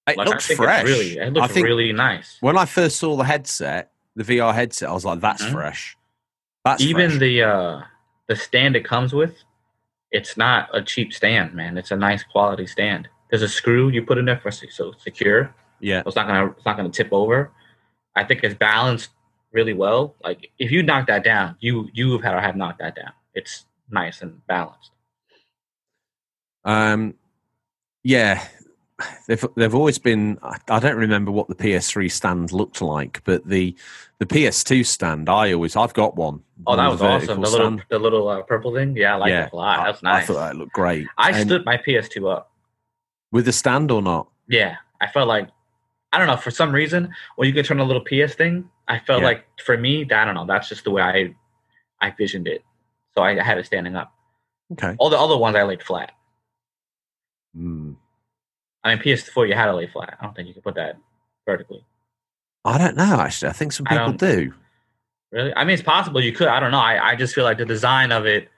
A: It
B: Like,
A: looks fresh.
B: Really, it
A: I
B: looks really nice.
A: when I first saw the headset, the VR headset, I was like, "That's
B: Mhm.
A: fresh." That's
B: Even
A: fresh.
B: the uh, the stand it comes with, it's not a cheap stand, man. It's a nice quality stand. There's a screw you put in there for so it's secure.
A: yeah,
B: So it's not gonna it's not gonna tip over. I think it's balanced really well. Like if you knock that down, you you have had to have knocked that down. It's nice and balanced.
A: um, yeah. They've they've always been. I don't remember what the PS3 stand looked like, but the the PS2 stand, I always I've got one.
B: Oh, that was awesome. The little the little uh, purple thing. Yeah, I like
A: Yeah,
B: that a lot. That's nice.
A: I thought that looked great.
B: I
A: And
B: stood my PS2 up.
A: with the stand or not.
B: Yeah, I felt like I don't know for some reason when you can turn a little PS thing, I felt
A: Yeah.
B: like for me, I don't know. That's just the way I I visioned it. So I had it standing up.
A: Okay.
B: All the other ones I laid flat. I mean, PS4 you had to lay flat. I don't think you could put that vertically.
A: I don't know. Actually, I think some people do.
B: Really? I mean, it's possible you could. I don't know. I, I just feel like the design of it,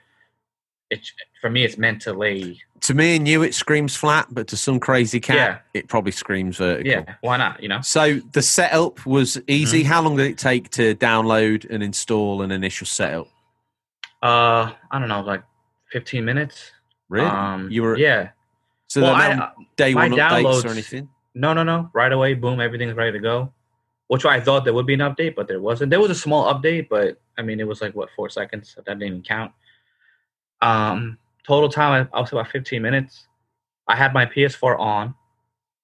B: it for me, it's meant to lay.
A: To me and you, it screams flat, but to some crazy cat,
B: Yeah.
A: it probably screams vertical.
B: Yeah, why not? You know.
A: So the setup was easy.
B: Mm-hmm.
A: How long did it take to download and install an initial setup?
B: Uh, I don't know, like 15 minutes.
A: Really?
B: Um,
A: you were
B: yeah.
A: So
B: well, I,
A: were
B: uh,
A: no day one updates or anything.
B: No, no, no. Right away, boom, everything's ready to go. Which I thought there would be an update, but there wasn't. There was a small update, but I mean, it was like what four seconds. That didn't even count. Um, total time, I, I was about 15 minutes. I had my PS4 on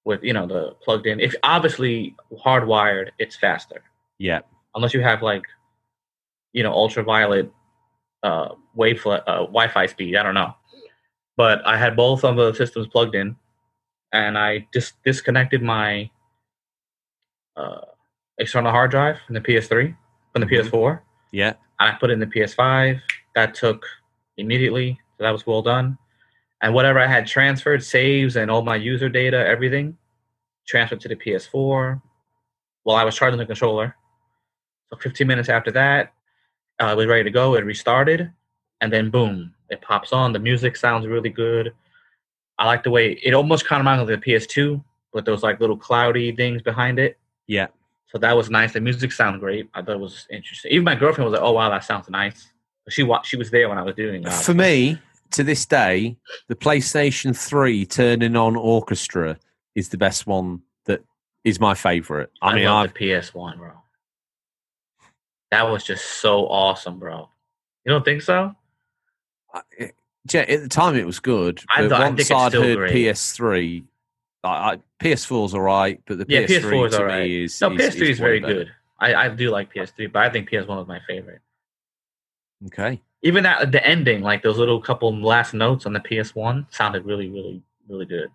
B: with you know the plugged in. If obviously hardwired, it's faster.
A: Yeah.
B: Unless you have like, you know, ultraviolet uh, wave uh, Wi-Fi speed. I don't know, but I had both of the systems plugged in and I just disconnected my uh, external hard drive from the PS3 from the
A: Mhm.
B: PS4,
A: Yeah.
B: and I put it in the PS5. That took immediately, so that was well done. And whatever I had transferred, saves and all my user data, everything, transferred to the PS4 while I was charging the controller. So 15 minutes after that, uh, it was ready to go. It restarted, and then boom, it pops on. The music sounds really good. I like the way it almost kind of reminds me of the PS2, but those like little cloudy things behind it.
A: Yeah.
B: So that was nice. The music sounded great. I thought it was interesting. Even my girlfriend was like, "Oh wow, that sounds nice." She wa- she was there when I was doing that.
A: For me, to this day, the PlayStation 3 turning on orchestra is the best one that is my favorite. I,
B: I,
A: mean,
B: love
A: I've,
B: the PS1, bro. That was just so awesome, bro. You don't think so?
A: Yeah, at the time it was good.
B: I
A: But
B: I
A: once
B: think
A: I'd heard
B: great.
A: PS3, I, I, PS4's all right, but the
B: Yeah,
A: PS3
B: PS4 is
A: to me is
B: No,
A: is-
B: PS3 is,
A: way
B: very
A: better.
B: good. I, I do like PS3, but I think PS1 was my favorite.
A: Okay.
B: Even that the ending, like those little couple last notes on the PS1, sounded really, really, really good.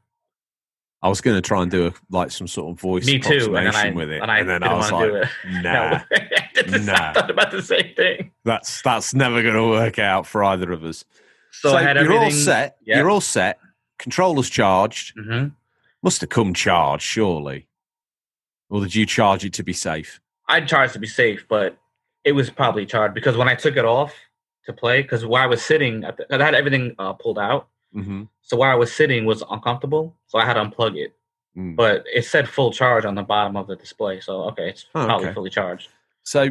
A: I was going to try and do a, like some sort of voice
B: Me too. And I,
A: with it,
B: and I
A: and then I was like,
B: do it.
A: nah.
B: I thought about the same thing.
A: that's that's never going to work out for either of us.
B: So, I had
A: you're all set.
B: yeah.
A: You're all set. Controller's charged.
B: hmm
A: Must have come charged, surely. Or did you charge it to be safe?
B: I charged to be safe, but it was probably charged because when I took it off to play, because where I was sitting, I I had everything uh, pulled out.
A: Mm-hmm.
B: So where I was sitting was uncomfortable, so I had to unplug it.
A: Mm.
B: But it said full charge on the bottom of the display, so okay, it's
A: Oh,
B: probably
A: okay.
B: fully charged.
A: So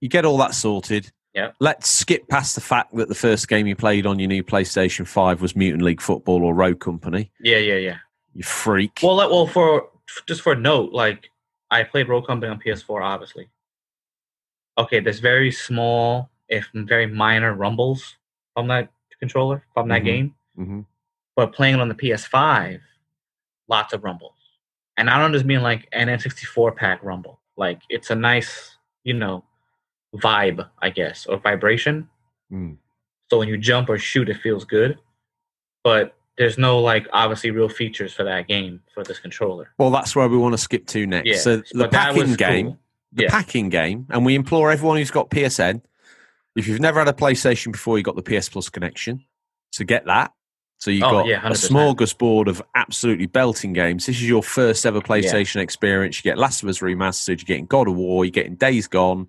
A: you get all that sorted.
B: Yeah.
A: Let's skip past the fact that the first game you played on your new PlayStation 5 was Mutant League Football or Rogue Company.
B: Yeah, yeah, yeah.
A: You freak.
B: Well, well, for just for a note, like I played Rogue Company on PS4, obviously. Okay, there's very small, if very minor rumbles from that controller from that
A: Mhm.
B: game,
A: hmm
B: but playing it on the PS5, lots of rumbles. And I don't just mean like an N64 pack rumble. Like it's a nice, you know, vibe, I guess, or vibration.
A: Mm.
B: So when you jump or shoot, it feels good. But there's no like obviously real features for that game for this controller.
A: Well, that's where we want to skip to next.
B: Yeah,
A: so the packing game,
B: cool.
A: the
B: Yeah.
A: packing game, and we implore everyone who's got PSN, if you've never had a PlayStation before, you got the PS Plus connection, to get that. So you've
B: Oh,
A: got
B: yeah,
A: a smorgasbord of absolutely belting games. This is your first ever PlayStation experience. You get Last of Us Remastered, you're getting God of War, you're getting Days Gone,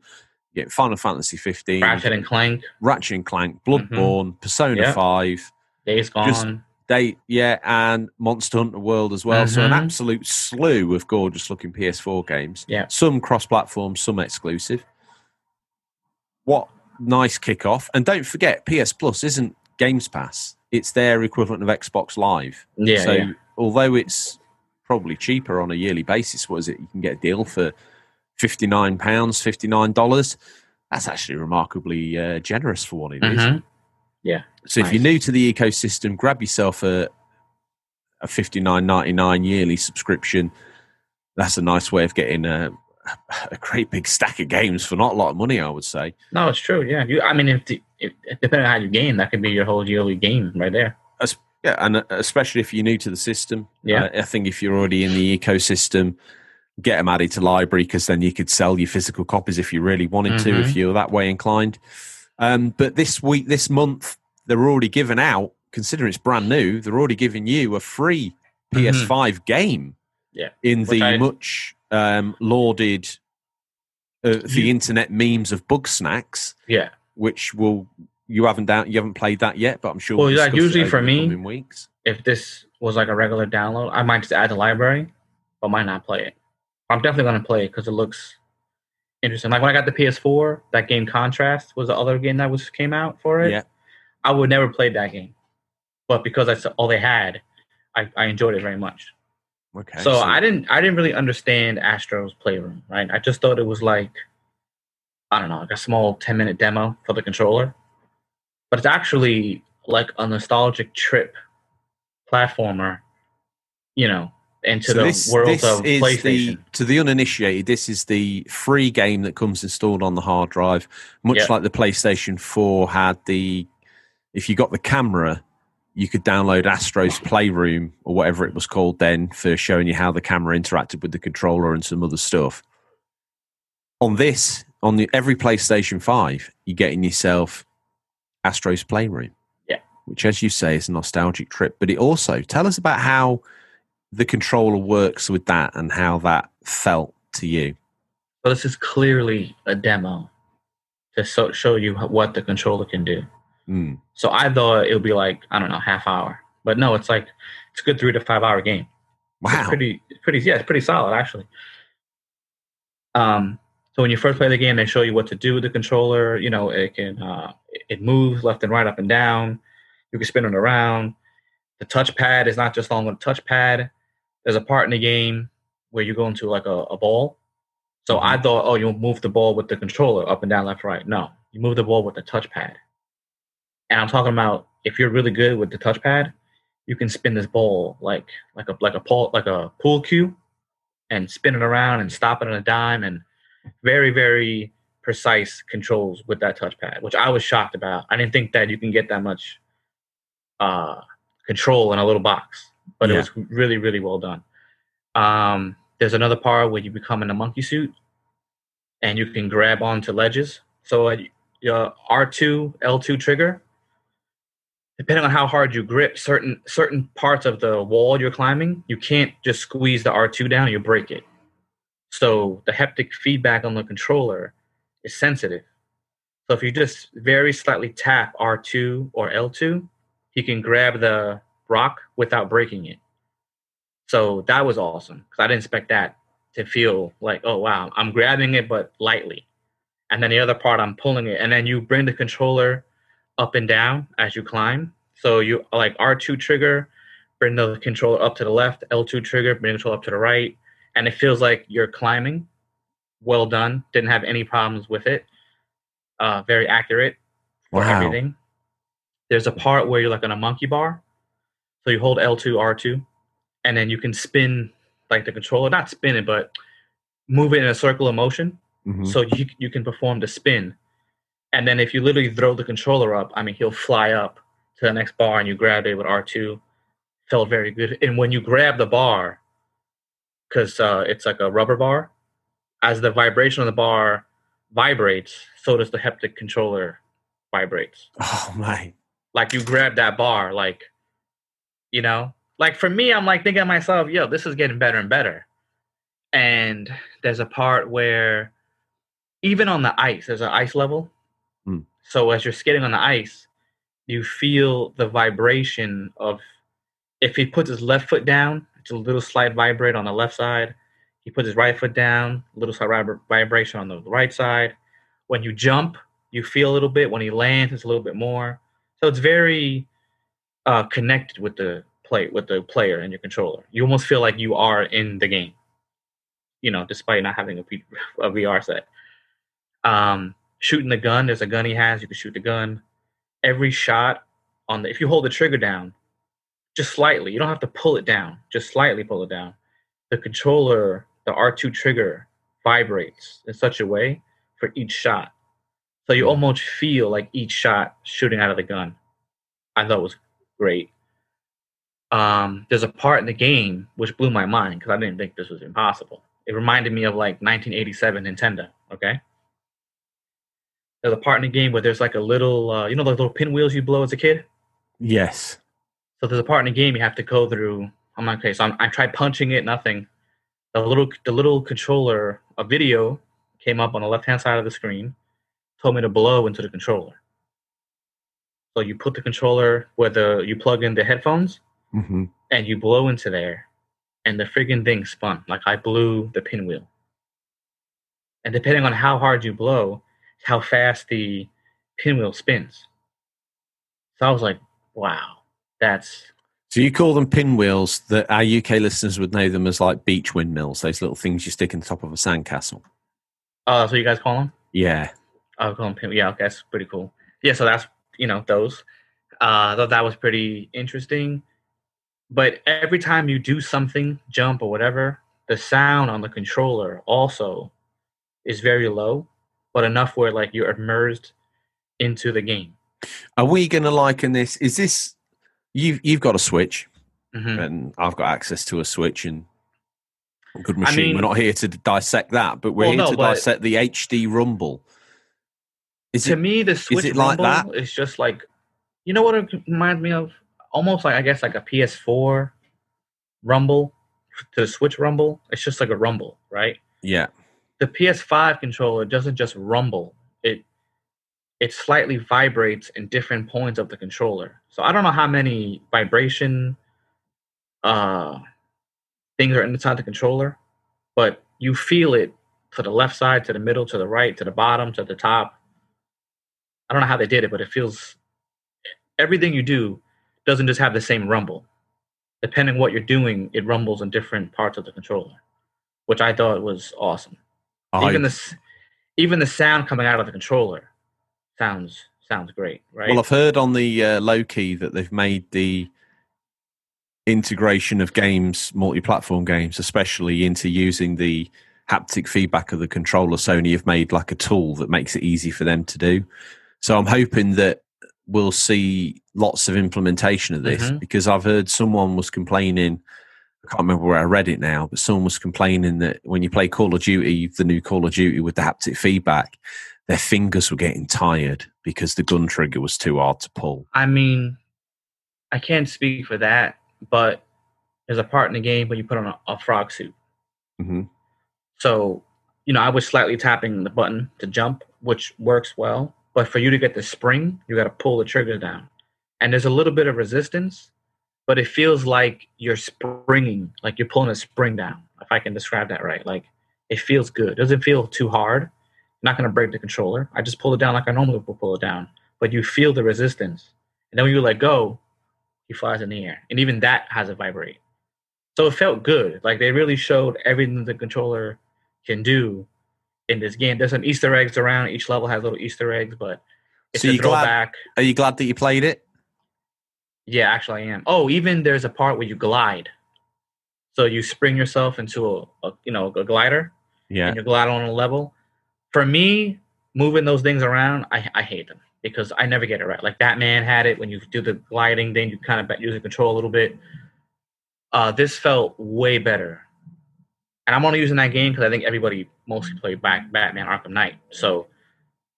A: you're getting Final Fantasy 15,
B: Ratchet and Clank,
A: Ratchet and Clank, Bloodborne, Persona
B: Yeah.
A: 5,
B: Days Gone.
A: Just- They yeah, and Monster Hunter World as well. So an
B: Mhm.
A: absolute slew of gorgeous looking PS4 games.
B: Yeah.
A: Some cross platform, some exclusive. What nice kickoff. And don't forget, PS Plus isn't Games Pass. It's their equivalent of Xbox Live.
B: Yeah,
A: so
B: yeah.
A: although it's probably cheaper on a yearly basis, what is it? You can get a deal for fifty nine pounds, fifty nine dollars. That's actually remarkably uh, generous for what it is.
B: Mhm. Yeah.
A: So if you're new to the ecosystem, grab yourself a a fifty nine ninety nine yearly subscription. That's a nice way of getting a, a great big stack of games for not a lot of money. I would say.
B: No, it's true. Yeah. You. I mean, if, the, if depending on how you game, that could be your whole yearly game right there.
A: As- yeah, and uh, especially if you're new to the system.
B: Yeah.
A: Uh, I think if you're already in the ecosystem, get them added to library because then you could sell your physical copies if you really wanted to,
B: Mhm.
A: if you're that way inclined. Um, but this week, this month, they're already giving out. Considering it's brand new, they're already giving you a free PS5 game.
B: Yeah.
A: In
B: Which
A: the
B: I-
A: much um, lauded, uh, the internet memes of Bugsnax,
B: Yeah.
A: Which will you haven't down, you haven't played that yet, but I'm sure.
B: Well,
A: we'll
B: yeah, usually for me-
A: weeks.
B: If this was like a regular download, I might just add the library, but might not play it. I'm definitely gonna play it because it looks interesting. Like when I got the PS4, that game Contrast was the other game that was came out for it.
A: Yeah.
B: I would never play that game, but because that's all they had, I, I enjoyed it very much.
A: Okay.
B: so, I didn't I didn't really understand Astro's Playroom, right? I just thought it was like I don't know, like a small 10 minute demo for the controller. But it's actually like a nostalgic trip platformer, you know, into
A: so
B: the
A: this,
B: world
A: this
B: of
A: is
B: PlayStation.
A: the to the uninitiated. This is the free game that comes installed on the hard drive, much
B: Yep.
A: like the PlayStation Four had the. If you got the camera, you could download Astro's Playroom or whatever it was called then for showing you how the camera interacted with the controller and some other stuff. On this, on the every PlayStation Five, you're getting yourself Astro's Playroom.
B: Yeah.
A: Which, as you say, is a nostalgic trip. But it also tell us about how the controller works with that and how that felt to you.
B: So this is clearly a demo to so, show you what the controller can do.
A: Mm.
B: So I thought it would be like I don't know half hour, but no, it's like it's a good three to five hour game. It's
A: Wow.
B: pretty, it's pretty, yeah, it's pretty solid actually. Um, so when you first play the game, they show you what to do with the controller. You know, it can, uh, it- moves left and right, up and down. You can spin it around. The touchpad is not just on the touchpad. There's a part in the game where you go into like a, a ball. So I thought, oh, you'll move the ball with the controller up and down, left, right. No, you move the ball with the touchpad. And I'm talking about if you're really good with the touchpad, you can spin this ball like like a like a pool like a pool cue, and spin it around and stop it on a dime, and very very precise controls with that touchpad, which I was shocked about. I didn't think that you can get that much uh, control in a little box, but
A: Yeah.
B: it was really really well done. Um, there's another part where you become in a monkey suit, and you can grab onto ledges. So uh, your R2 L2 trigger depending on how hard you grip certain certain parts of the wall you're climbing, you can't just squeeze the R2 down, you break it. So the haptic feedback on the controller is sensitive. So if you just very slightly tap R2 or L2, you can grab the rock without breaking it. So that was awesome because I didn't expect that to feel like, oh wow, I'm grabbing it but lightly. And then the other part I'm pulling it. And then you bring the controller up and down as you climb. So you like R2 trigger, bring the controller up to the left, L2 trigger, bring the controller up to the right, and it feels like you're climbing. Well done. Didn't have any problems with it. Uh, very accurate for
A: Wow.
B: everything. There's a part where you're like on a monkey bar. So you hold L2, R2, and then you can spin like the controller, not spin it, but move it in a circle of motion
A: Mhm.
B: so you you can perform the spin. And then if you literally throw the controller up, I mean, he'll fly up to the next bar, and you grab it with R two. Felt very good. And when you grab the bar, because uh, it's like a rubber bar, as the vibration of the bar vibrates, so does the haptic controller vibrates.
A: Oh my.
B: Like you grab that bar, like you know, like for me, I'm like thinking to myself, yo, this is getting better and better. And there's a part where even on the ice, there's an ice level.
A: Hmm.
B: So as you're skating on the ice, you feel the vibration of if he puts his left foot down, little slight vibrate on the left side. He puts his right foot down, a little slight vibration on the right side. When you jump, you feel a little bit. When he lands, it's a little bit more. So it's very uh, connected with the play with the player and your controller. You almost feel like you are in the game. You know, despite not having a, P- a VR set. Um, shooting the gun, there's a gun he has. You can shoot the gun. Every shot on the if you hold the trigger down, just slightly, you don't have to pull it down. Just slightly pull it down. The controller, the R2 trigger, vibrates in such a way for each shot. So you almost feel like each shot shooting out of the gun. I thought was great. Um, there's a part in the game which blew my mind because I didn't think this was impossible. It reminded me of like 1987 Nintendo. Okay, there's a part in the game where there's like a little, uh, you know, those little pinwheels you blow as a kid.
A: Yes.
B: So there's a part in the game you have to go through. I'm like, okay, so I'm, I tried punching it, nothing. The little, the little controller, a video came up on the left hand side of the screen, told me to blow into the controller. So you put the controller where the you plug in the headphones
A: hmm
B: and you blow into there, and the friggin' thing spun. Like I blew the pinwheel. And depending on how hard you blow, how fast the pinwheel spins. So I was like, wow, that's
A: So you call them pinwheels that our UK listeners would know them as like beach windmills, those little things you stick in the top of a sandcastle.
B: oh, that's what you guys call them?
A: Yeah.
B: I call them pin. Yeah, okay, that's pretty cool. Yeah, so that's you know those. Uh, I thought that was pretty interesting. But every time you do something, jump or whatever, the sound on the controller also is very low, but enough where like you're immersed into the game.
A: Are we going to liken this? Is this you've you've got a Switch,
B: Mhm.
A: and I've got access to a Switch and a good
B: I
A: machine.
B: mean-
A: we're not here to dissect that, but we're
B: Well,
A: here
B: no,
A: to dissect the HD Rumble. Is
B: to
A: it?
B: me, the Switch is
A: it like
B: Rumble is just like, you know what it reminds me of? Almost like I guess like a PS4 Rumble to the Switch Rumble. It's just like a Rumble, right?
A: Yeah.
B: the PS5 controller doesn't just rumble. It slightly vibrates in different points of the controller. So I don't know how many vibration uh things are inside the controller, but you feel it to the left side, to the middle, to the right, to the bottom, to the top. I don't know how they did it, but it feels everything you do doesn't just have the same rumble. Depending what you're doing, it rumbles in different parts of the controller, which I thought was awesome
A: I,
B: even the even the sound coming out of the controller sounds sounds great, right?
A: Well, I've heard on the uh, low key that they've made the integration of games, multi-platform games, especially into using the haptic feedback of the controller. Sony have made like a tool that makes it easy for them to do. So I'm hoping that we'll see lots of implementation of this
B: Mhm.
A: because I've heard someone was complaining. I can't remember where I read it now, but someone was complaining that when you play Call of Duty, the new Call of Duty with the haptic feedback, their fingers were getting tired because the gun trigger was too hard to pull.
B: I mean, I can't speak for that, but there's a part in the game where you put on a, a frog suit.
A: hmm
B: So, you know, I was slightly tapping the button to jump, which works well. But for you to get the spring, you got to pull the trigger down. And there's a little bit of resistance, but it feels like you're springing, like you're pulling a spring down, if I can describe that right. Like it feels good. It doesn't feel too hard. Not going to break the controller. I just pull it down like I normally would pull it down. But you feel the resistance. And then when you let go, he flies in the air. And even that has a vibrate. So it felt good. Like they really showed everything the controller can do in this game. There's some Easter eggs around. Each level has little Easter eggs, but it's
A: So
B: a
A: you glad-
B: throwback.
A: Are you glad that you played it?
B: Yeah, actually, I am. Oh, even there's a part where you glide. So you spring yourself into a, a you know a glider
A: Yeah.
B: and you glide on a level. For me, moving those things around, I, I hate them because I never get it right. Like Batman had it when you do the gliding, then you kind of use the control a little bit. Uh, this felt way better, and I'm only using that game because I think everybody mostly played back Batman Arkham Knight. So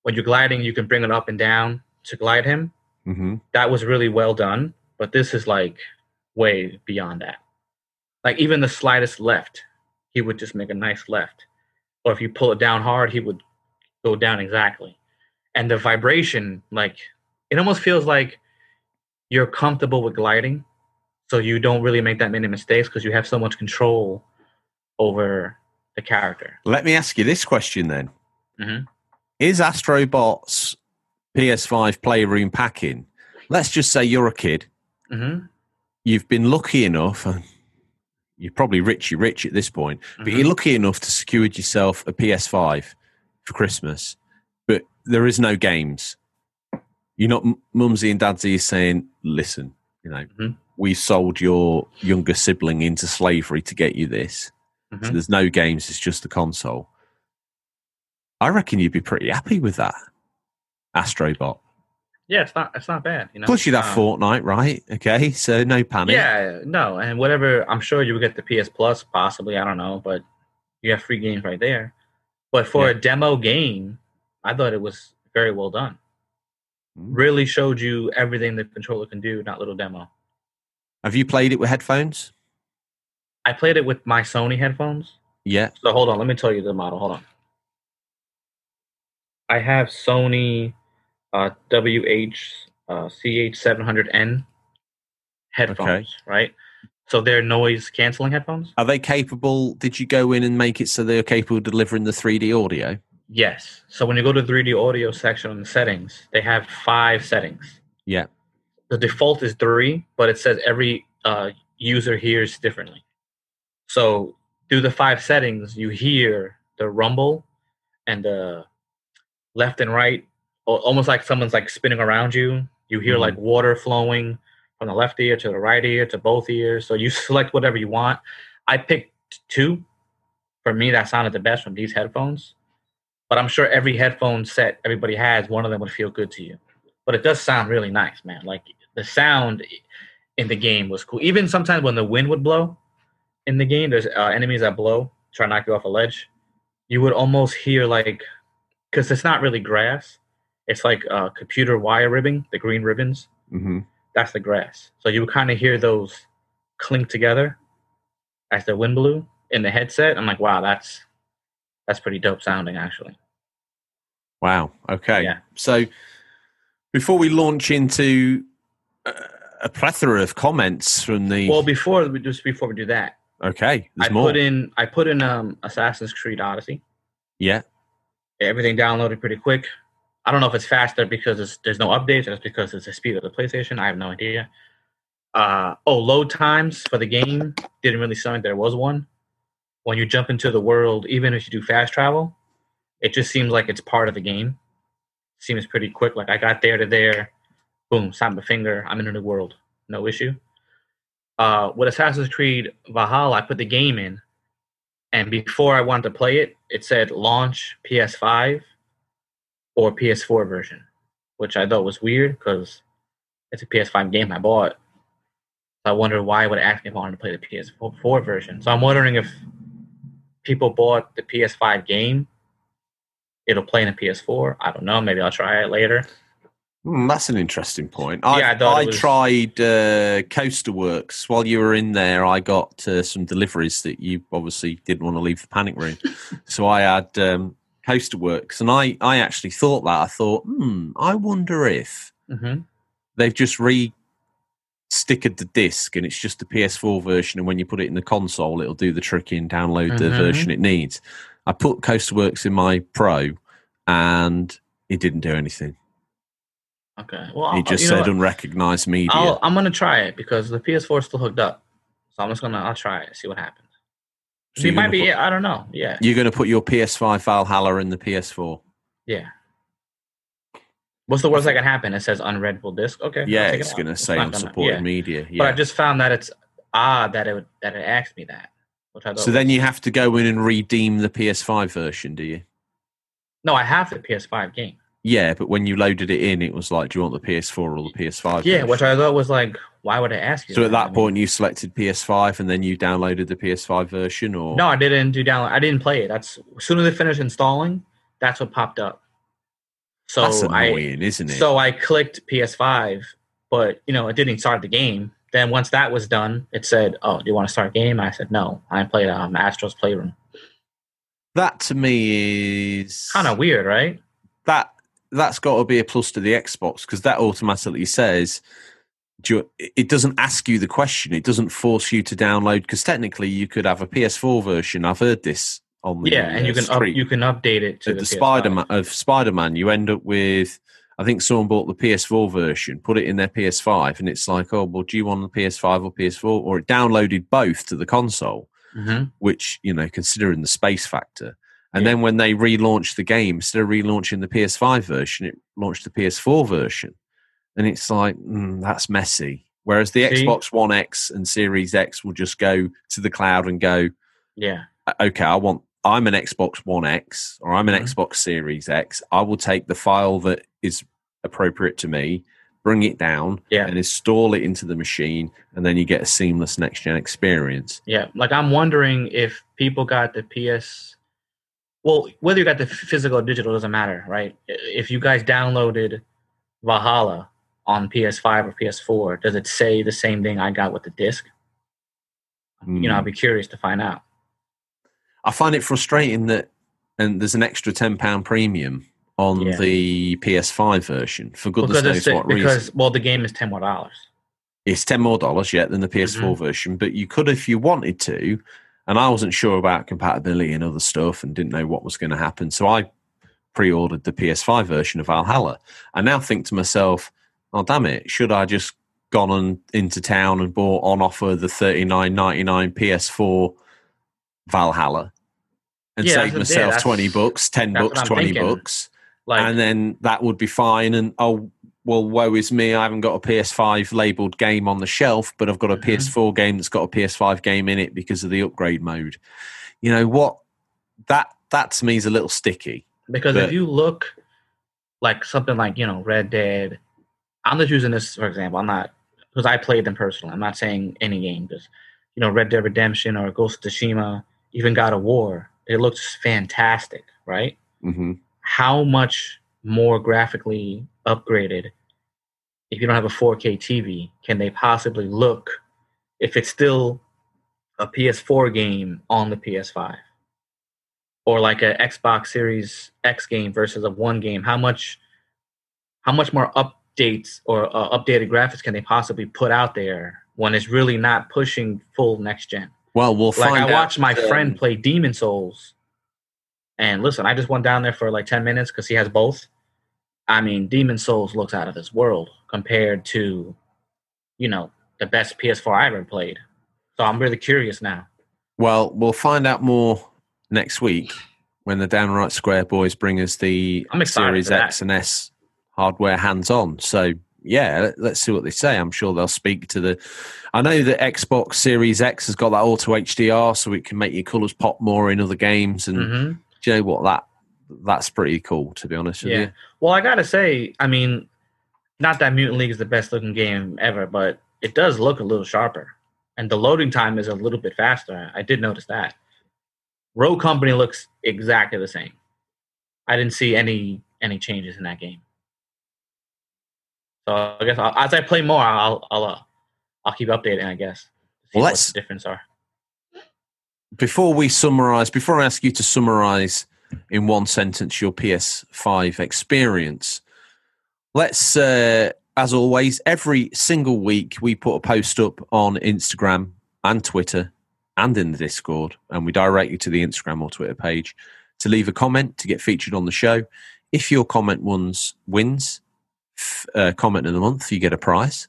B: when you're gliding, you can bring it up and down to glide him.
A: hmm
B: That was really well done, but this is like way beyond that. Like even the slightest left, he would just make a nice left. Or if you pull it down hard, he would go down exactly. And the vibration, like it almost feels like you're comfortable with gliding. so you don't really make that many mistakes because you have so much control over the character.
A: Let me ask you this question then:
B: Mhm.
A: Is Astrobot's PS5 Playroom packing? Let's just say you're a kid.
B: Mm-hmm.
A: You've been lucky enough. and You're probably richy rich at this point, but
B: Mhm.
A: you're lucky enough to secure yourself a PS5 for Christmas. But there is no games. You're not m- mumsy and dadsy is saying, "Listen, you know,
B: Mhm.
A: we sold your younger sibling into slavery to get you this." So
B: Mhm.
A: there's no games, it's just the console. I reckon you'd be pretty happy with that. Astrobot.
B: Yeah, it's not it's not bad. You know.
A: Plus you that
B: Um,
A: Fortnite, right? Okay, so no panic.
B: Yeah, no, and whatever. I'm sure you would get the PS Plus, possibly. I don't know, but you have free games right there. But for
A: Yeah.
B: a demo game, I thought it was very well done.
A: Mm.
B: Really showed you everything the controller can do, not little demo.
A: Have you played it with headphones?
B: I played it with my Sony headphones.
A: Yeah.
B: So hold on, let me tell you the model. Hold on. I have Sony uh, WH uh, CH700N headphones, right? So they're noise canceling headphones.
A: Are they capable? Did you go in and make it so they're capable of delivering the 3D audio?
B: Yes. So when you go to the 3D audio section on the settings, they have five settings.
A: Yeah.
B: The default is three, but it says every uh, user hears differently. So through the five settings, you hear the rumble and the left and right, almost like someone's like spinning around you. You hear
A: Mhm.
B: like water flowing from the left ear to the right ear to both ears. So you select whatever you want. I picked two. For me, that sounded the best from these headphones. But I'm sure every headphone set everybody has, one of them would feel good to you. But it does sound really nice, man. Like the sound in the game was cool. Even sometimes when the wind would blow in the game, there's uh, enemies that blow, try to knock you off a ledge. You would almost hear like, because it's not really grass, it's like uh, computer wire ribbing, the green ribbons.
A: hmm
B: That's the grass. So you would kind of hear those clink together as the wind blew in the headset. I'm like, wow, that's that's pretty dope sounding, actually.
A: Wow. Okay.
B: Yeah.
A: So before we launch into uh, a plethora of comments from the.
B: Well, before we just before we do that,
A: okay.
B: I
A: more.
B: put in I put in um Assassin's Creed Odyssey.
A: yeah.
B: Everything downloaded pretty quick. I don't know if it's faster because there's no updates or it's because it's the speed of the PlayStation. I have no idea. Uh, oh, load times for the game didn't really sound like there was one. When you jump into the world, even if you do fast travel, it just seems like it's part of the game. Seems pretty quick. Like I got there to there, boom, snap my finger, I'm in a new world, no issue. Uh, with Assassin's Creed Valhalla, I put the game in, and before I wanted to play it, it said launch PS5 or PS4 version, which I thought was weird because it's a PS5 game I bought. I wonder why it would ask me if I wanted to play the PS4 version. So I'm wondering if people bought the PS5 game, it'll play in a PS4. I don't know. Maybe I'll try it later.
A: Hmm, that's an interesting point. I,
B: Yeah, I
A: I
B: was-
A: tried uh, Coaster Works while you were in there. I got uh, some deliveries that you obviously didn't want to leave the panic room, so I had um, Coaster Works, and I I actually thought that I thought, hmm, I wonder if
B: Mm-hmm.
A: they've just re stickered the disc and it's just the PS4 version, and when you put it in the console, it'll do the trick and download the
B: Mhm.
A: version it needs. I put Coaster Works in my Pro, and it didn't do anything.
B: Okay. Well,
A: It just said unrecognized media.
B: I'll, I'm gonna try it because the PS4 is still hooked up. So I'm just gonna I'll try it, see what happens.
A: So
B: it
A: you're
B: might be.
A: put-
B: I don't know. Yeah.
A: You're going to put your PS5 Valhalla in the PS4.
B: Yeah. What's the worst that can happen? It says unreadable disk. Okay.
A: Yeah,
B: take it
A: it's going to say unsupported
B: yeah.
A: media. Yeah.
B: But I just found that it's odd that it that it asked me that.
A: So then you have to go in and redeem the PS5 version, do you?
B: no, I have the PS5 game.
A: Yeah, but when you loaded it in, it was like, do you want the PS4 or the PS5?
B: Yeah,
A: version?
B: which I thought was like, why would I ask you?
A: So at
B: that? I
A: that
B: mean-
A: point, you selected PS5 and then you downloaded the PS5 version, or
B: no, I didn't do download. I didn't play it. That's as soon as it finished installing, that's what popped up. So
A: that's
B: I
A: annoying, isn't it?
B: So I clicked PS5, but you know it didn't start the game. Then once that was done, it said, "Oh, do you want to start a game?" I said, "No, I played um, Astro's Playroom."
A: that to me is
B: Kind of weird, right?
A: that that's got to be a plus to the Xbox because that automatically says do you, it doesn't ask you the question. It doesn't force you to download because technically you could have a PS4 version. I've heard this on the
B: yeah, and you
A: uh,
B: can up, you can update it to
A: the,
B: the,
A: Spider Man of Spider Man. You end up with. I think someone bought the PS4 version, put it in their PS5, and it's like, oh, well, do you want the PS5 or PS4? Or it downloaded both to the console,
B: Mhm.
A: which you know, considering the space factor. And
B: Yeah.
A: then when they relaunched the game, instead of relaunching the PS5 version, it launched the PS4 version, and it's like mm, that's messy. Whereas the
B: See?
A: Xbox One X and Series X will just go to the cloud and go,
B: Yeah,
A: okay, I want I'm an Xbox One X or I'm an
B: Mhm.
A: Xbox Series X. I will take the file that is appropriate to me, bring it down,
B: Yeah.
A: and install it into the machine, and then you get a seamless next gen experience.
B: yeah. Like I'm wondering if people got the PS. Well, whether you got the physical or digital doesn't matter, right? If you guys downloaded Valhalla on PS5 or PS4, does it say the same thing I got with the disc? You know,
A: Hmm.
B: I'd be curious to find out.
A: I find it frustrating that and there's an extra ten pound premium on
B: Yeah.
A: the PS5 version for goodness
B: because
A: knows what
B: because
A: reason.
B: well, the game is ten more dollars.
A: It's ten more dollars yet than the PS4
B: Mm-hmm.
A: version, but you could if you wanted to. And I wasn't sure about compatibility and other stuff, and didn't know what was going to happen. So I pre-ordered the PS5 version of Valhalla. I now think to myself, "Oh damn it! Should I just gone on into town and bought on offer the thirty nine ninety nine PS4 Valhalla and
B: Yeah,
A: save
B: that's- yeah,
A: myself twenty bucks, ten bucks, twenty
B: thinking.
A: bucks,
B: Like,
A: and then that would be fine." And oh. Well, woe is me. I haven't got a PS5 labeled game on the shelf, but I've got a
B: Mhm.
A: PS4 game that's got a PS5 game in it because of the upgrade mode. You know what? That that to me is a little sticky.
B: because
A: but-
B: if you look like something like you know Red Dead, I'm just using this for example. I'm not because I played them personally. I'm not saying any game because you know Red Dead Redemption or Ghost of Tsushima, even God of War, it looks fantastic, right?
A: hmm
B: How much more graphically upgraded if you don't have a 4K TV can they possibly look if it's still a PS4 game on the PS5 or like a Xbox Series X game versus a one game how much how much more updates or uh, updated graphics can they possibly put out there when it's really not pushing full next gen
A: Well, we'll
B: like I watched my
A: um,
B: friend play Demon's Souls, and listen, I just went down there for like ten minutes because he has both. I mean, Demon's Souls looks out of this world compared to, you know, the best PS4 I ever played. So I'm really curious now.
A: Well, we'll find out more next week when the Downright Square boys bring us the Series. X and S hardware hands on. So, yeah, let- let's see what they say. I'm sure they'll speak to the. I know that Xbox Series X has got that auto HDR, so it can make your colors pop more in other games. And
B: hmm
A: do you know what? That that's pretty cool, to be honest
B: Yeah.
A: you.
B: Well, I gotta say, I mean, not that Mutant League is the best looking game ever, but it does look a little sharper, and the loading time is a little bit faster. I did notice that. Rogue Company looks exactly the same. I didn't see any any changes in that game. So I guess I'll, as I play more, I'll I'll uh, I'll keep updating. I guess. See
A: Well,
B: what the difference are.
A: before we summarize, before I ask you to summarize in one sentence your PS5 experience, let's, uh, as always, every single week we put a post up on Instagram and Twitter and in the Discord, and we direct you to the Instagram or Twitter page to leave a comment to get featured on the show. If your comment ones wins, f- uh, comment of the month, you get a prize.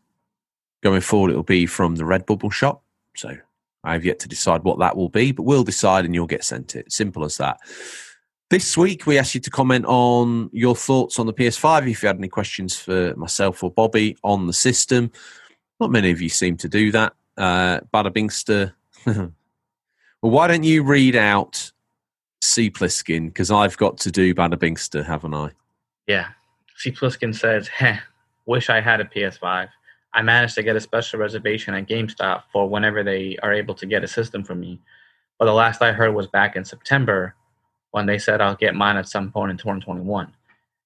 A: Going forward, it will be from the Redbubble shop. So I have yet to decide what that will be, but we'll decide and you'll get sent it. Simple as that. This week, we asked you to comment on your thoughts on the PS5. If you had any questions for myself or Bobby on the system, not many of you seem to do that. Uh, Bada Bingster. well, why don't you read out C. Pliskin? Because I've got to do Bada Bingster, haven't I?
B: Yeah. C. Pliskin says, Heh, wish I had a PS5. I managed to get a special reservation at GameStop for whenever they are able to get a system for me. But the last I heard was back in September when they said I'll get mine at some point in 2021.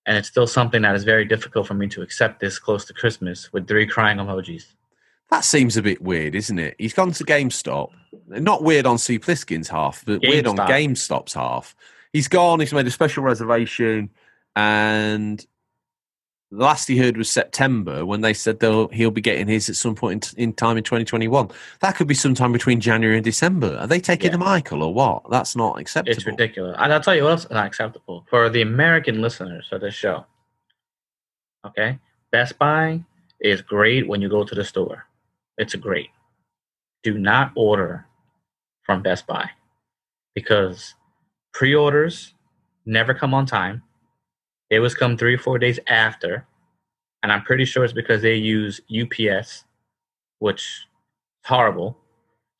B: And it's still something that is very difficult for me to accept this close to Christmas with three crying emojis.
A: That seems a bit weird, isn't it? He's gone to GameStop. Not weird on C. Pliskin's half, but weird on GameStop's half. He's gone, he's made a special reservation, and The last he heard was September when they said they'll he'll be getting his at some point in, in time in 2021. That could be sometime between January and December. Are they taking
B: Yeah.
A: the Michael or what? That's not acceptable.
B: It's ridiculous. And I'll tell you what else is not acceptable for the American listeners of this show. Okay, Best Buy is great when you go to the store. It's great. Do not order from Best Buy because pre-orders never come on time. They was come three or four days after, and I'm pretty sure it's because they use UPS, which is horrible.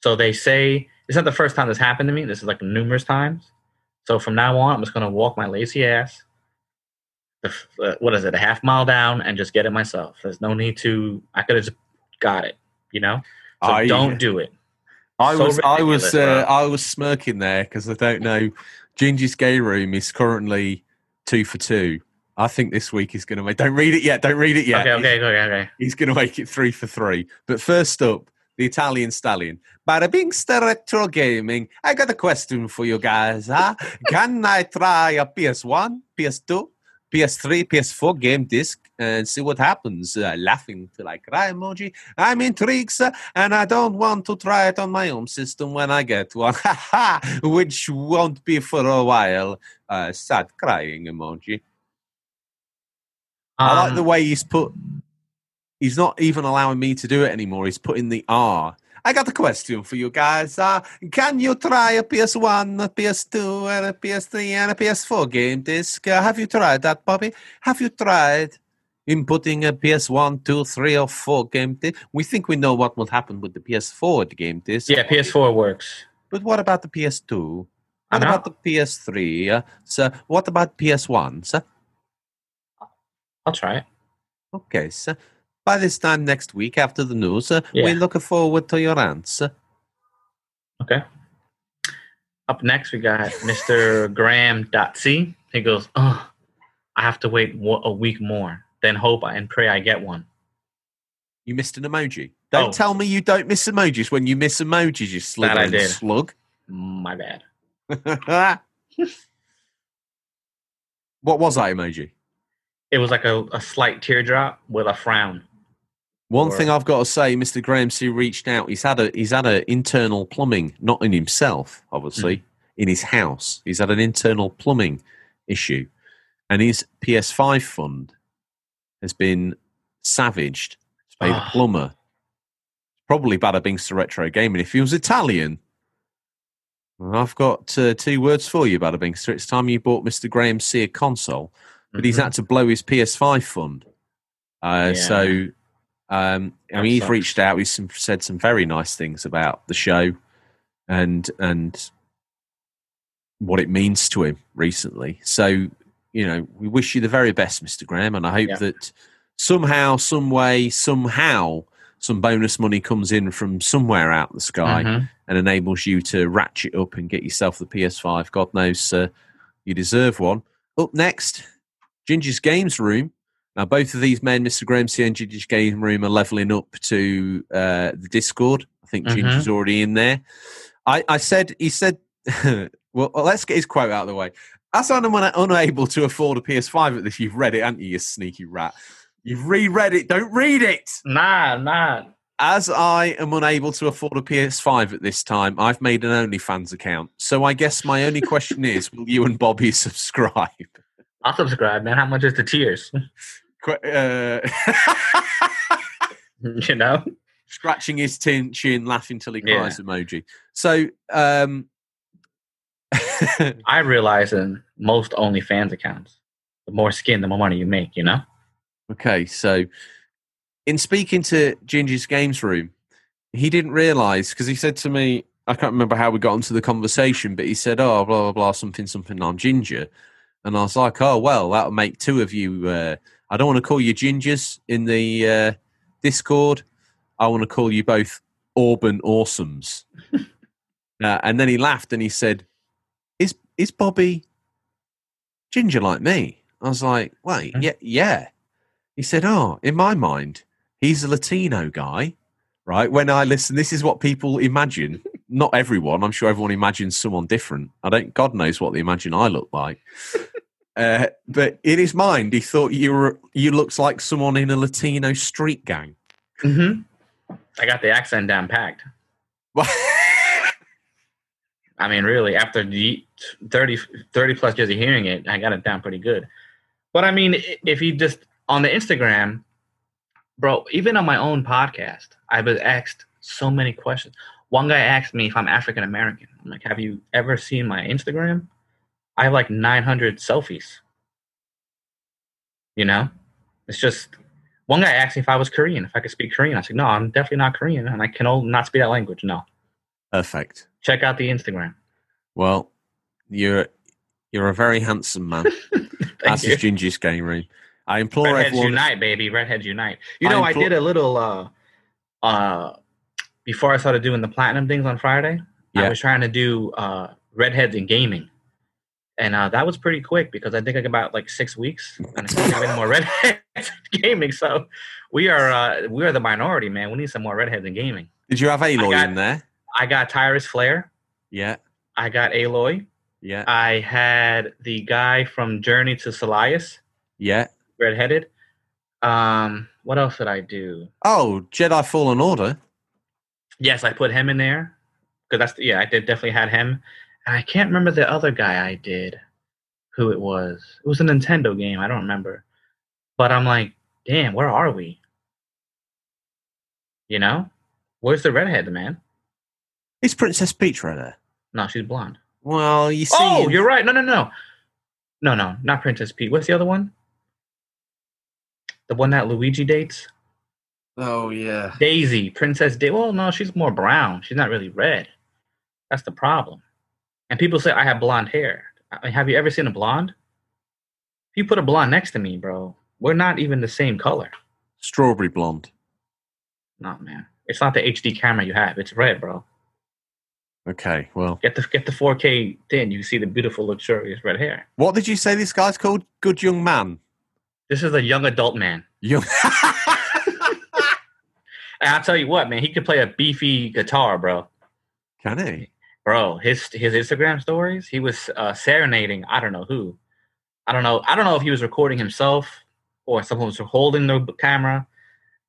B: So they say it's not the first time this happened to me. This is like numerous times. So from now on, I'm just gonna walk my lazy ass. The, uh, what is it? A half mile down and just get it myself. There's no need to. I could have just got it. You know. So
A: I-
B: don't do it.
A: I
B: So
A: was I was uh. I was smirking there because I don't know. Ginger's Game Room is currently two for two. I think this week he's going to make. Don't read it yet. Don't read it yet.
B: Okay, okay, okay, okay.
A: He's going to make it three for three. But first up, the Italian stallion. Bada bing sta retro gaming. I got a question for you guys. Huh? Can I try a PS1, PS2, PS3, PS4 game disc and see what happens? Uh, laughing till I cry emoji. I'm intrigued, sir, and I don't want to try it on my own system when I get one. Which won't be for a while. Uh, sad crying emoji. I like
B: Um,
A: the way he's put. He's not even allowing me to do it anymore. He's putting the R. I got a question for you guys. Uh, can you try a PS1, a PS2, and a PS3 and a PS4 game disc? Uh, have you tried that, Bobby? Have you tried inputting a PS1, 2, 3, or 4 game disc? We think we know what will happen with the PS4 game disc.
B: Yeah, PS4 works.
A: But what about the PS2?
B: I
A: What
B: know.
A: about the PS3? Uh, so what about PS1? sir?
B: I'll try it.
A: Okay, so by this time next week after the news, uh,
B: Yeah.
A: we're looking forward to your answer.
B: Okay. Up next, we got Mr. Graham.c. He goes, Oh, I have to wait a week more, then hope and pray I get one.
A: You missed an emoji. Don't
B: Oh.
A: tell me you don't miss emojis when you miss emojis, you
B: That I
A: slithering
B: did.
A: slug.
B: My bad.
A: what was that emoji?
B: It was like a, a slight teardrop with a frown.
A: One
B: Or-
A: thing I've got to say, Mr. Graham C reached out. He's had a he's had an internal plumbing, not in himself, obviously,
B: Hmm.
A: in his house. He's had an internal plumbing issue, and his PS5 fund has been savaged. He's paid a
B: Ah.
A: plumber. Probably Bada Bings to retro gaming. If he was Italian, I've got uh, two words for you, Bada Bings. It's time you bought Mr. Graham C a console but he's
B: Mhm.
A: had to blow his PS5 fund. Uh,
B: Yeah.
A: So, um, I mean, he's
B: sucks.
A: reached out. He's some, said some very nice things about the show, and and what it means to him recently. So, you know, we wish you the very best, Mister Graham, and I hope
B: Yeah.
A: that somehow, some way, somehow, some bonus money comes in from somewhere out the sky
B: Mhm.
A: and enables you to ratchet up and get yourself the PS5. God knows uh, you deserve one. Up next, Ginger's Games Room. Now, both of these men, Mr. Gramsci and Ginger's Game Room, are leveling up to uh, the Discord. I think
B: Mhm.
A: Ginger's already in there. I, I said, he said, well, let's get his quote out of the way. As I'm una- unable to afford a PS5 at this, you've read it, haven't you, you sneaky rat? You've reread it. Don't read it.
B: Nah, nah.
A: As I am unable to afford a PS5 at this time, I've made an OnlyFans account. So I guess my only question is will you and Bobby subscribe?
B: I'll subscribe, man. How much is the?
A: Qu- Uh,
B: you know?
A: scratching his tin chin, laughing till he
B: Yeah.
A: cries emoji. So, um,
B: I realize in most OnlyFans accounts, the more skin, the more money you make, you know?
A: okay, so in speaking to Ginger's Games Room, he didn't realize because he said to me, I can't remember how we got into the conversation, but he said, Oh, blah, blah, blah, something, something, I'm Ginger. And I was like, Oh, well, that'll make two of you. Uh, I don't want to call you Gingers in the uh, Discord. I want to call you both Auburn Awesomes. uh, and then he laughed and he said, Is, is Bobby Ginger like me? I was like, Wait,
B: Hmm.
A: yeah, yeah. He said, Oh, in my mind, he's a Latino guy, right? When I listen, this is what people imagine. Not everyone. I'm sure everyone imagines someone different. I don't, God knows what they imagine I look like. Uh, but in his mind, he thought you were you looked like someone in a Latino street gang.
B: hmm I got the accent down packed. I mean, really, after the 30, 30 plus years of hearing it, I got it down pretty good. But I mean, if you just on the Instagram, bro, even on my own podcast, I was asked so many questions. One guy asked me if I'm African American. I'm like, have you ever seen my Instagram? I have like 900 selfies. You know, it's just one guy asked me if I was Korean, if I could speak Korean. I said, no, I'm definitely not Korean, and I can not speak that language. No,
A: Perfect.
B: check out the Instagram.
A: Well, you're you're a very handsome man. That's
B: you.
A: his Ginger's game room. I implore
B: Redheads
A: everyone.
B: unite, baby. Redheads unite. You
A: I
B: know, I,
A: impl-
B: did a little uh uh before I started doing the platinum things on Friday.
A: Yeah.
B: I was trying to do uh redheads in gaming. And uh, that was pretty quick because I think like about like six weeks, and I any more redheads in gaming. So we are uh, we are the minority, man. We need some more redheads in gaming.
A: Did you have Aloy
B: got-
A: in there?
B: I got Tyrus Flair.
A: Yeah,
B: I got Aloy.
A: yeah,
B: I had the guy from Journey to Salias,
A: yeah.
B: redheaded. Um, what else did I do?
A: Oh, Jedi Fallen Order.
B: Yes, I put him in there because that's yeah, I did definitely had him, and I can't remember the other guy I did, who it was. It was a Nintendo game. I don't remember, but I'm like, damn, where are we? You know, where's the redhead man?
A: Is Princess Peach right there?
B: No, she's blonde.
A: Well, you see.
B: Oh, you're right. No, no, no, no, no, not Princess Peach. What's the other one? The one that Luigi dates?
A: Oh yeah.
B: Daisy, Princess Daisy. Well, no, she's more brown. She's not really red. That's the problem. And people say I have blonde hair. I mean, have you ever seen a blonde? If you put a blonde next to me, bro, we're not even the same color.
A: Strawberry blonde.
B: No, man. It's not the HD camera you have. It's red, bro.
A: Okay. Well,
B: Get the get the 4K thing. You see the beautiful, luxurious red hair.
A: what did you say this guy's called? Good young man.
B: This is a young adult man.
A: Young.
B: And I'll tell you what, man. He could play a beefy guitar, bro.
A: Can he?
B: bro his his instagram stories he was uh serenading i don't know who i don't know i don't know if he was recording himself or someone was holding the camera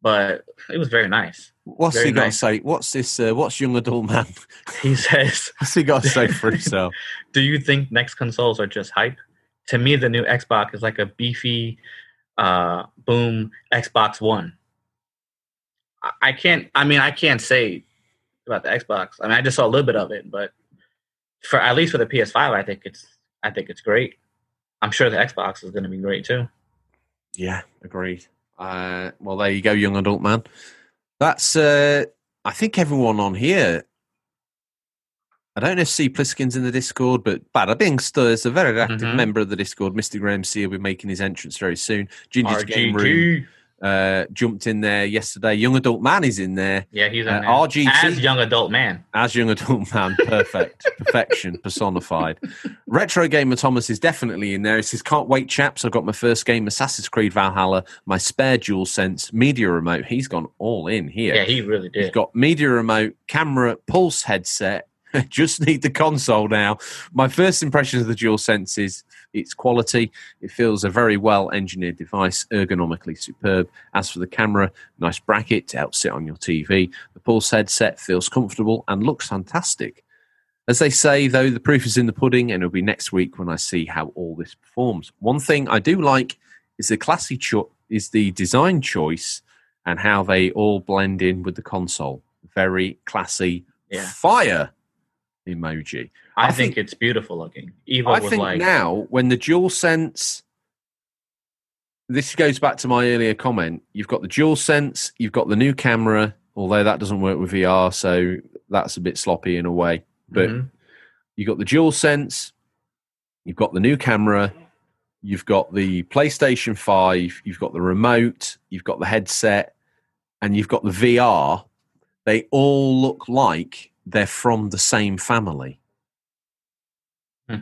B: but it was very nice
A: What's
B: Very
A: he got to say? What's this? Uh, what's young adult man?
B: he says
A: What's he got to say for himself?
B: do you think next consoles are just hype to me the new xbox is like a beefy uh boom xbox one I- i can't i mean i can't say about the xbox i mean i just saw a little bit of it but for at least for the ps5 i think it's i think it's great i'm sure the xbox is going to be great too
A: Yeah, agreed. Uh, well, there you go, young adult man. That's. Uh, I think everyone on here. I don't know if C Pliskin's in the Discord, but Bada Bingster is a very active
B: Mhm.
A: member of the Discord. Mr. Graham C will be making his entrance very soon. Ginger's Game Room. Uh, jumped in there yesterday. Young adult man is in there
B: yeah he's in
A: Uh. RGT.
B: as young adult man
A: as young adult man. Perfect, perfection personified. Retro Gamer Thomas is definitely in there. He says, "Can't wait, chaps! I got my first game, Assassin's Creed Valhalla, my spare Dual Sense media remote. He's gone all in here.
B: yeah he really
A: He's
B: did
A: got media remote, camera, pulse headset. Just need the console now. My first impression of the Dual Sense is its quality. It feels a very well engineered device, ergonomically superb. As for the camera, nice bracket to help sit on your TV. The pulse headset feels comfortable and looks fantastic. As they say, though, the proof is in the pudding, and it'll be next week when I see how all this performs. One thing I do like is the classy cho- is the design choice and how they all blend in with the console. Very classy.
B: Yeah.
A: Fire emoji.
B: i,
A: I
B: think,
A: think-
B: it's beautiful looking eva
A: I
B: was
A: think
B: like
A: now when the dual sense this goes back to my earlier comment. You've got the dual sense, you've got the new camera, although that doesn't work with VR, so that's a bit sloppy in a way. But
B: mhm.
A: you've got the dual sense, you've got the new camera, you've got the PlayStation 5, you've got the remote, you've got the headset, and you've got the VR. They all look like they're from the same family.
B: Hmm.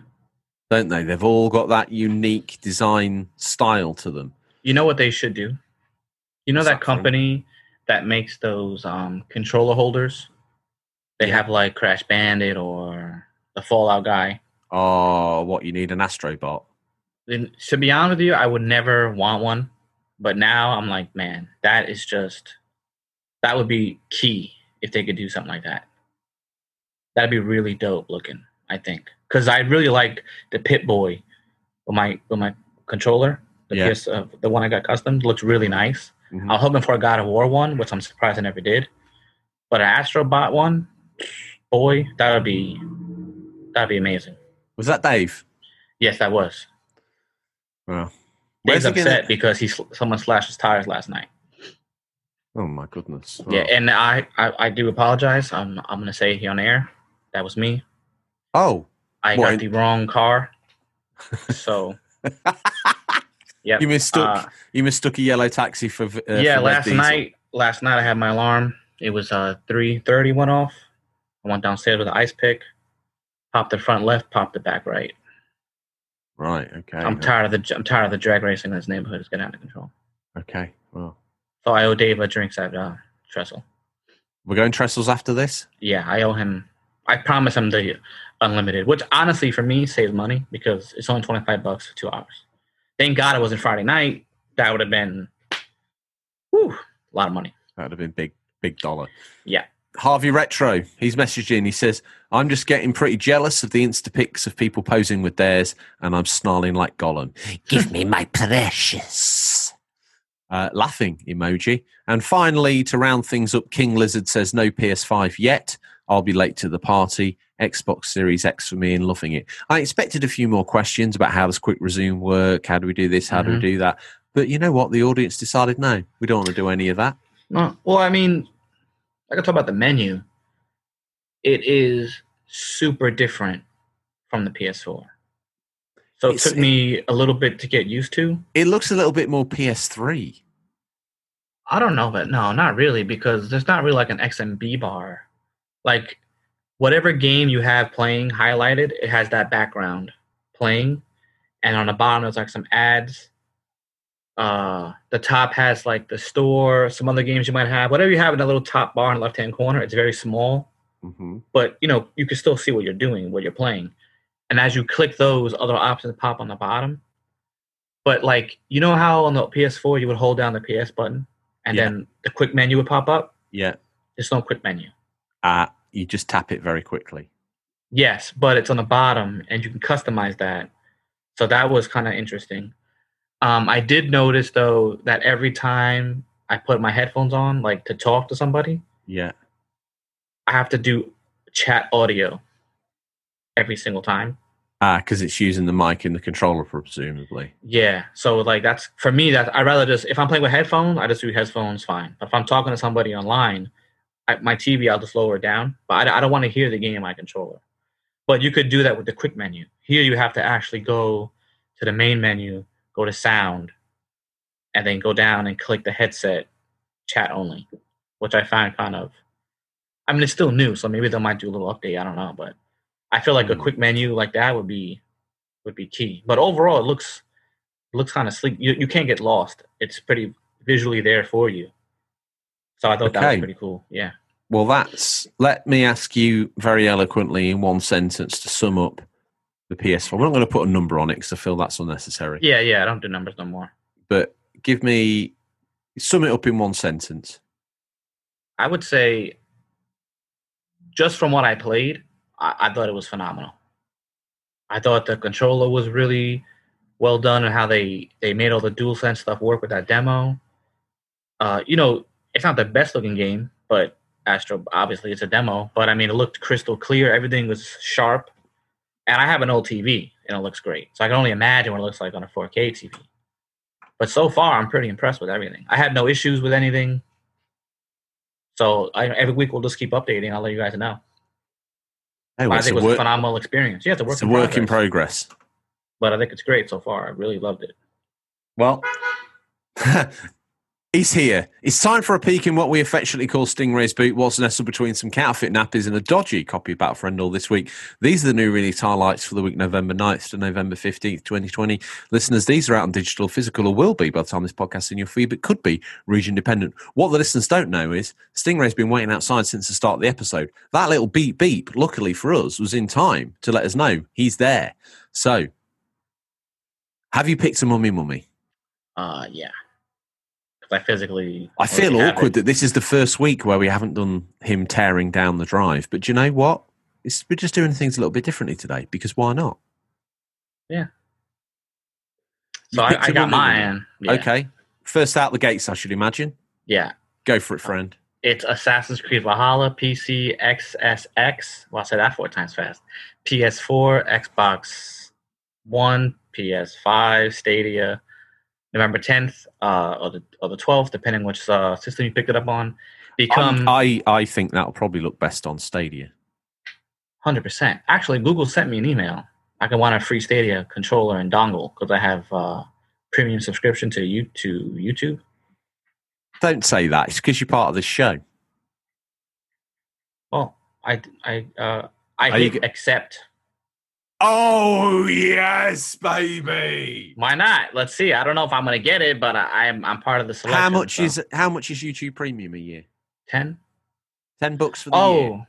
A: Don't they? They've all got that unique design style to them.
B: You know what they should do? You know that
A: Something.
B: company that makes those um, controller holders? They
A: Yeah.
B: have like Crash Bandit or the Fallout guy.
A: Oh, what you need an Astrobot?
B: And to be honest with you, I would never want one, but now I'm like, man, that is just that would be key if they could do something like that. That'd be really dope looking, I think, because I really like the Pip-Boy with my with my controller. The
A: Yeah.
B: PS, uh, the one I got custom looks really nice.
A: Mhm.
B: I was hoping for a God of War one, which I'm surprised I never did. But an Astrobot one, boy, that would be that'd be amazing.
A: Was that Dave?
B: Yes, that was.
A: Well,
B: Dave's upset
A: gonna-
B: because he sl- someone slashed his tires last night.
A: oh my goodness.
B: Yeah,
A: Oh.
B: and I, I I do apologize. I'm I'm gonna say here on air that was me.
A: Oh,
B: I got the wrong car. So yeah,
A: you mistook
B: uh,
A: you mistook a yellow taxi for uh,
B: yeah.
A: for
B: Last
A: diesel.
B: night, last night I had my alarm. It was uh three thirty went off. I went downstairs with an ice pick, popped the front left, popped the back right.
A: Right. Okay.
B: I'm tired of the I'm tired of the drag racing in this neighborhood. It's getting out of control.
A: Okay. Well,
B: So I owe Dave a drinks at uh, Trestle.
A: we're going Trestles after this.
B: Yeah, I owe him. I promise him the unlimited, which honestly for me saves money because it's only twenty five bucks for two hours. Thank God it wasn't Friday night. That would have been, whew, a lot of money.
A: That would have been big, big dollar.
B: Yeah.
A: Harvey Retro, he's messaging. He says, I'm just getting pretty jealous of the Insta pics of people posing with theirs, and I'm snarling like Gollum. Give me my precious. Uh, laughing emoji. And finally, to round things up, King Lizard says, No PS5 yet. I'll be late to the party. Xbox Series X for me and loving it. I expected a few more questions about how does quick resume work? How do we do this? How do we
B: Mhm.
A: do that? But you know what? The audience decided no, we don't want to do any of that.
B: No, well, I mean, I can talk about the menu. It is super different from the PS4. So it
A: It's-
B: took me a little bit to get used to.
A: It looks a little bit more PS3.
B: I don't know, but no, not really, because there's not really like an XMB bar. Like whatever game you have playing highlighted, it has that background playing, and on the bottom there's like some ads. Uh, the top has like the store, some other games you might have. Whatever you have in the little top bar in the left hand corner, it's very small,
A: Mm-hmm.
B: but you know you can still see what you're doing, what you're playing. And as you click those, other options pop on the bottom. But like you know how on the PS4 you would hold down the PS button and
A: Yeah.
B: then the quick menu would pop up.
A: Yeah.
B: There's no quick menu.
A: Uh, you just tap it very quickly.
B: Yes, but it's on the bottom and you can customize that. So that was kind of interesting. Um, I did notice though that every time I put my headphones on, like to talk to somebody,
A: Yeah.
B: I have to do chat audio every single time.
A: Ah, because it's using the mic in the controller, presumably.
B: Yeah. So like that's for me that I rather just if I'm playing with headphones, I just do headphones fine. But if I'm talking to somebody online, I, my TV I'll just lower it down. But I, I don't want to hear the game in my controller. But you could do that with the quick menu. Here you have to actually go to the main menu, go to sound, and then go down and click the headset chat only, which I find kind of. I mean, it's still new, so maybe they might do a little update. I don't know, but I feel like a
A: Hmm.
B: quick menu like that would be would be key. But overall, it looks it looks kind of sleek. You you can't get lost. It's pretty visually there for you. So I thought that
A: Okay.
B: was pretty cool. Yeah.
A: Well, that's. Let me ask you very eloquently in one sentence to sum up the PS4. We're not going to put a number on it because I feel that's unnecessary.
B: Yeah, yeah. I don't do numbers no more.
A: But give me. Sum it up in one sentence.
B: I would say, just from what I played, I, I thought it was phenomenal. I thought the controller was really well done and how they they made all the dual sense stuff work with that demo. Uh, you know, it's not the best looking game, but Astro obviously it's a demo. But I mean, it looked crystal clear. Everything was sharp, and I have an old TV and it looks great. So I can only imagine what it looks like on a 4K TV. But so far, I'm pretty impressed with everything. I had no issues with anything. So I, every week we'll just keep updating. I'll let you guys know. I think it was a phenomenal experience. Yeah, it's a work,
A: it's a
B: in,
A: work in
B: progress,
A: progress.
B: But I think it's great so far. I really loved it.
A: Well, he's here. It's time for a peek in what we affectionately call Stingray's boot. What's nestled between some counterfeit nappies and a dodgy copy of Battlefriend all this week. These are the new release highlights for the week November 9th to November 15th, 2020. Listeners, these are out on digital, physical, or will be by the time this podcast is in your feed, but could be region dependent. What the listeners don't know is Stingray's been waiting outside since the start of the episode. That little beep beep, luckily for us, was in time to let us know he's there. So, Have you picked a mummy mummy?
B: Uh, yeah. Because I physically.
A: I feel awkward
B: it.
A: that this is the first week where we haven't done him tearing down the drive. But do you know what? It's, we're just doing things a little bit differently today because why not?
B: Yeah.
A: So
B: I, I got mine. Yeah.
A: Okay. First out the gates, I should imagine.
B: Yeah.
A: Go for it, friend.
B: It's Assassin's Creed Valhalla, PC, XSX. Well, I said that four times fast. PS4, Xbox One, PS5, Stadia, November 10th uh, or, the, or the 12th, depending which uh, system you picked it up on. Become
A: I, I think that'll probably look best on Stadia.
B: 100%. Actually, Google sent me an email. I can want a free Stadia controller and dongle because I have uh, premium subscription to you to YouTube.
A: Don't say that. It's because you're part of this show.
B: Well, I I uh, I
A: you
B: accept.
A: Oh yes, baby.
B: Why not? Let's see. I don't know if I'm gonna get it, but I, I'm I'm part of the selection.
A: How much
B: so.
A: is how much is YouTube Premium a year?
B: ten?
A: Ten bucks for the year.
B: Oh
A: year.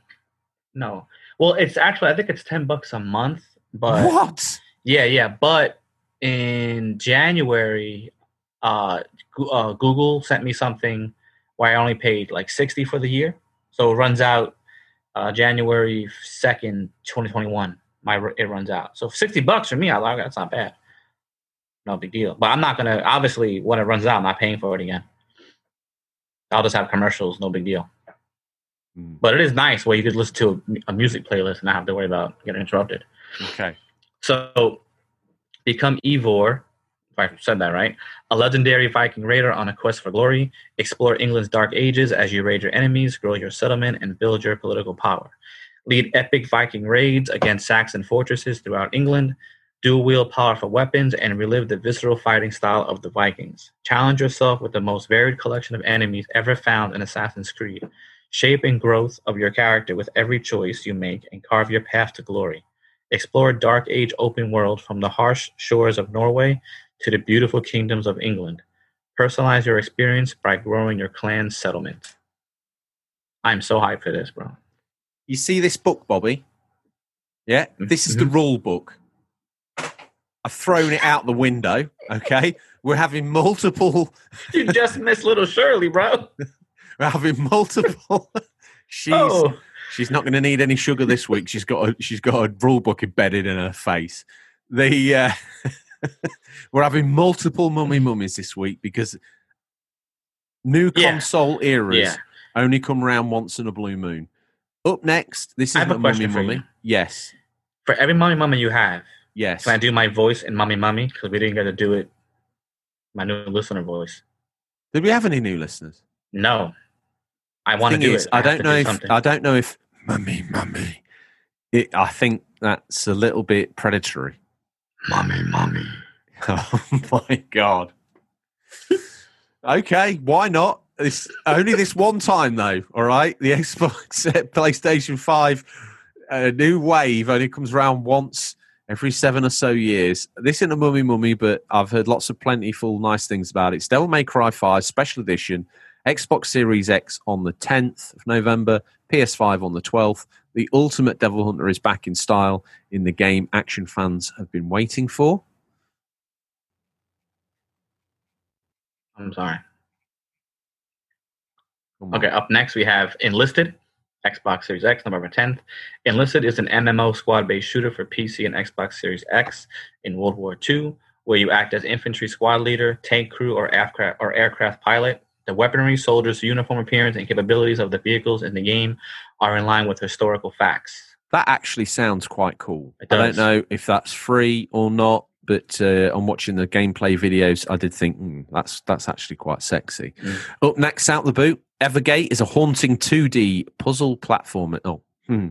B: no. Well, it's actually I think it's ten bucks a month, but
A: what?
B: yeah, yeah. But in January, uh, uh, Google sent me something where I only paid like sixty for the year, so it runs out uh, January second, twenty twenty one. My it runs out, so sixty bucks for me. I like that's not bad. No big deal. But I'm not gonna obviously when it runs out, I'm not paying for it again. I'll just have commercials. No big deal.
A: Hmm,
B: But it is nice where you could listen to a, a music playlist and not have to worry about getting interrupted.
A: Okay.
B: So, become Eivor, if I said that right, a legendary Viking raider on a quest for glory. Explore England's dark ages as you raid your enemies, grow your settlement, and build your political power. Lead epic Viking raids against Saxon fortresses throughout England. Dual wield powerful weapons and relive the visceral fighting style of the Vikings. Challenge yourself with the most varied collection of enemies ever found in Assassin's Creed. Shape and growth of your character with every choice you make and carve your path to glory. Explore Dark Age open world from the harsh shores of Norway to the beautiful kingdoms of England. Personalize your experience by growing your clan settlement. I'm so hyped for this, bro.
A: You see this book, Bobby? Yeah. This is the
B: Mhm.
A: rule book. I've thrown it out the window. Okay. We're having multiple.
B: You just missed little Shirley, bro.
A: We're having multiple. she's
B: Oh,
A: she's not going to need any sugar this week. She's got a, she's got a rule book embedded in her face. The uh, we're having multiple mummy mummies this week because new
B: Yeah.
A: console eras
B: Yeah.
A: only come around once in a blue moon. Up next, this is
B: I have a
A: a mummy
B: question for
A: mummy. Yes,
B: for every mummy mummy you have,
A: yes.
B: can I do my voice in mummy mummy? Because we didn't get to do it. My new listener voice.
A: Did we have any new listeners?
B: No, I want to do
A: is,
B: it.
A: I
B: have
A: don't know
B: do
A: if
B: something.
A: I don't know if mummy mummy. It, I think that's a little bit predatory.
B: mummy mummy.
A: Oh my god. okay, why not? It's only this one time though. All right, the Xbox, PlayStation Five, uh, new wave only comes around once every seven or so years. This isn't a mummy mummy, but I've heard lots of plentiful nice things about it. It's Devil May Cry Five Special Edition, Xbox Series X on the 10th of November, PS5 on the 12th. The Ultimate Devil Hunter is back in style in the game action fans have been waiting for.
B: I'm sorry. Okay, up next we have Enlisted, Xbox Series X, November 10th. Enlisted is an MMO squad based shooter for PC and Xbox Series X in World War II, where you act as infantry squad leader, tank crew, or aircraft, or aircraft pilot. The weaponry, soldiers, uniform appearance, and capabilities of the vehicles in the game are in line with historical facts.
A: That actually sounds quite cool.
B: It
A: I don't know if that's free or not, but uh, on watching the gameplay videos, I did think hmm, that's that's actually quite sexy.
B: Mm.
A: Up next, out the boot, Evergate is a haunting 2D puzzle platform. Oh, hmm.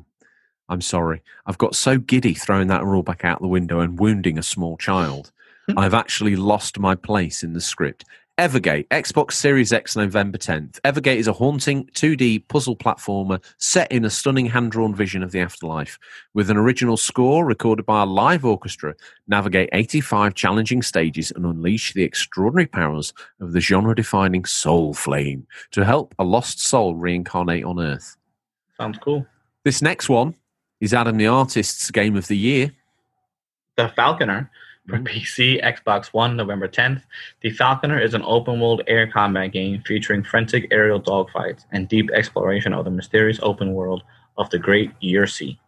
A: I'm sorry. I've got so giddy throwing that rule back out the window and wounding a small child. I've actually lost my place in the script. Evergate, Xbox Series X, November 10th. Evergate is a haunting 2D puzzle platformer set in a stunning hand drawn vision of the afterlife. With an original score recorded by a live orchestra, navigate 85 challenging stages and unleash the extraordinary powers of the genre defining Soul Flame to help a lost soul reincarnate on Earth.
B: Sounds cool.
A: This next one is Adam the Artist's Game of the Year.
B: The Falconer, For. PC, Xbox One, November 10th, The Falconer is an open world air combat game featuring frantic aerial dogfights and deep exploration of the mysterious open world of the Great Ursee.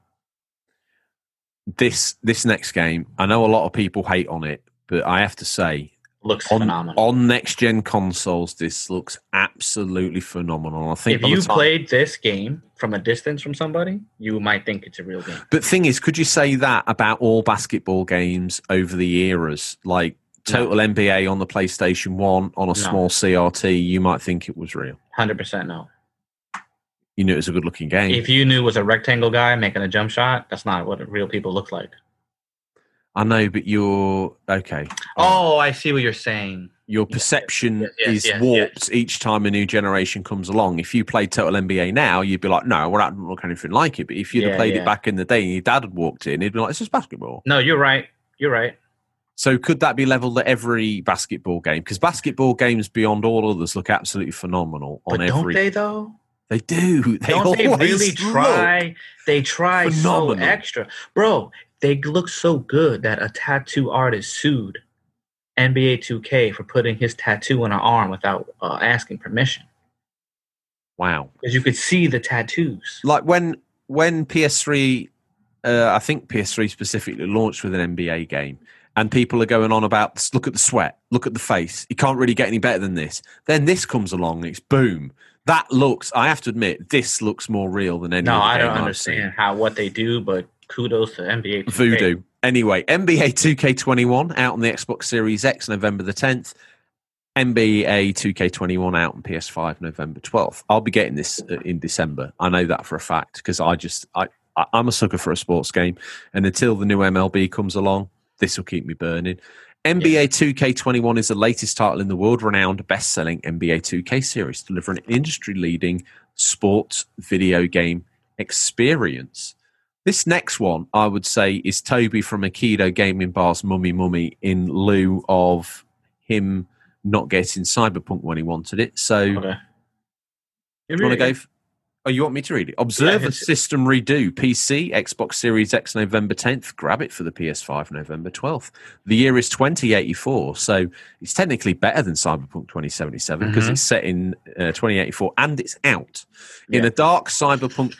A: This this next game, I know a lot of people hate on it, but I have to say,
B: Looks
A: on,
B: phenomenal.
A: on next gen consoles, this looks absolutely phenomenal. I think
B: if you
A: time-
B: played this game from a distance from somebody, you might think it's a real game.
A: But thing is, could you say that about all basketball games over the eras? Like total NBA on the PlayStation One on a small CRT, you might think it was real.
B: 100% no.
A: You knew it was a good looking game.
B: If you knew it was a rectangle guy making a jump shot, that's not what real people look like.
A: I know, but you're okay.
B: Oh, I see what you're saying.
A: your perception
B: yes, yes,
A: is
B: yes,
A: warped each time a new generation comes along. If you played Total NBA now, you'd be like, no, well, that doesn't look anything like it. But if you'd
B: Yeah,
A: have played
B: yeah.
A: it back in the day and your dad had walked in, he'd be like, it's just basketball.
B: No, you're right. You're right.
A: So could that be leveled at every basketball game? Because basketball games, beyond all others, look absolutely phenomenal on
B: But don't
A: every.
B: they though?
A: They do. They
B: don't they really try? They try so extra, bro. They look so good that a tattoo artist sued NBA 2K for putting his tattoo on an arm without uh, asking permission,
A: Wow.
B: because you could see the tattoos.
A: Like when when PS3, uh, I think PS3 specifically launched with an NBA game, and people are going on about look at the sweat, look at the face. You can't really get any better than this. Then this comes along, and it's boom. That looks. I have to admit, this looks more real than any.
B: No,
A: other
B: I don't
A: I've
B: understand how what they do, but kudos to NBA 2K.
A: Voodoo. Anyway, NBA 2K21 out on the Xbox Series X November the 10th. NBA 2K21 out on PS5 November 12th. I'll be getting this uh, in December. I know that for a fact because I just I, I'm a sucker for a sports game, and until the new MLB comes along, this will keep me burning. NBA 2K21 is the latest title in the world-renowned best-selling NBA 2K series, delivering an industry-leading sports video game experience. This next one, I would say, is Toby from Aikido Gaming Bar's Mummy Mummy in lieu of him not getting Cyberpunk when he wanted it. So,
B: Okay.
A: do you want to go? F- oh, you want me to read it? Observer
B: Yeah,
A: a System Redux. PC, Xbox Series X November 10th. Grab it for the PS5 November 12th. The year is 2084. So, it's technically better than Cyberpunk 2077 because
B: Mhm.
A: it's set in uh, 2084 and it's out. In
B: Yeah.
A: a dark cyberpunk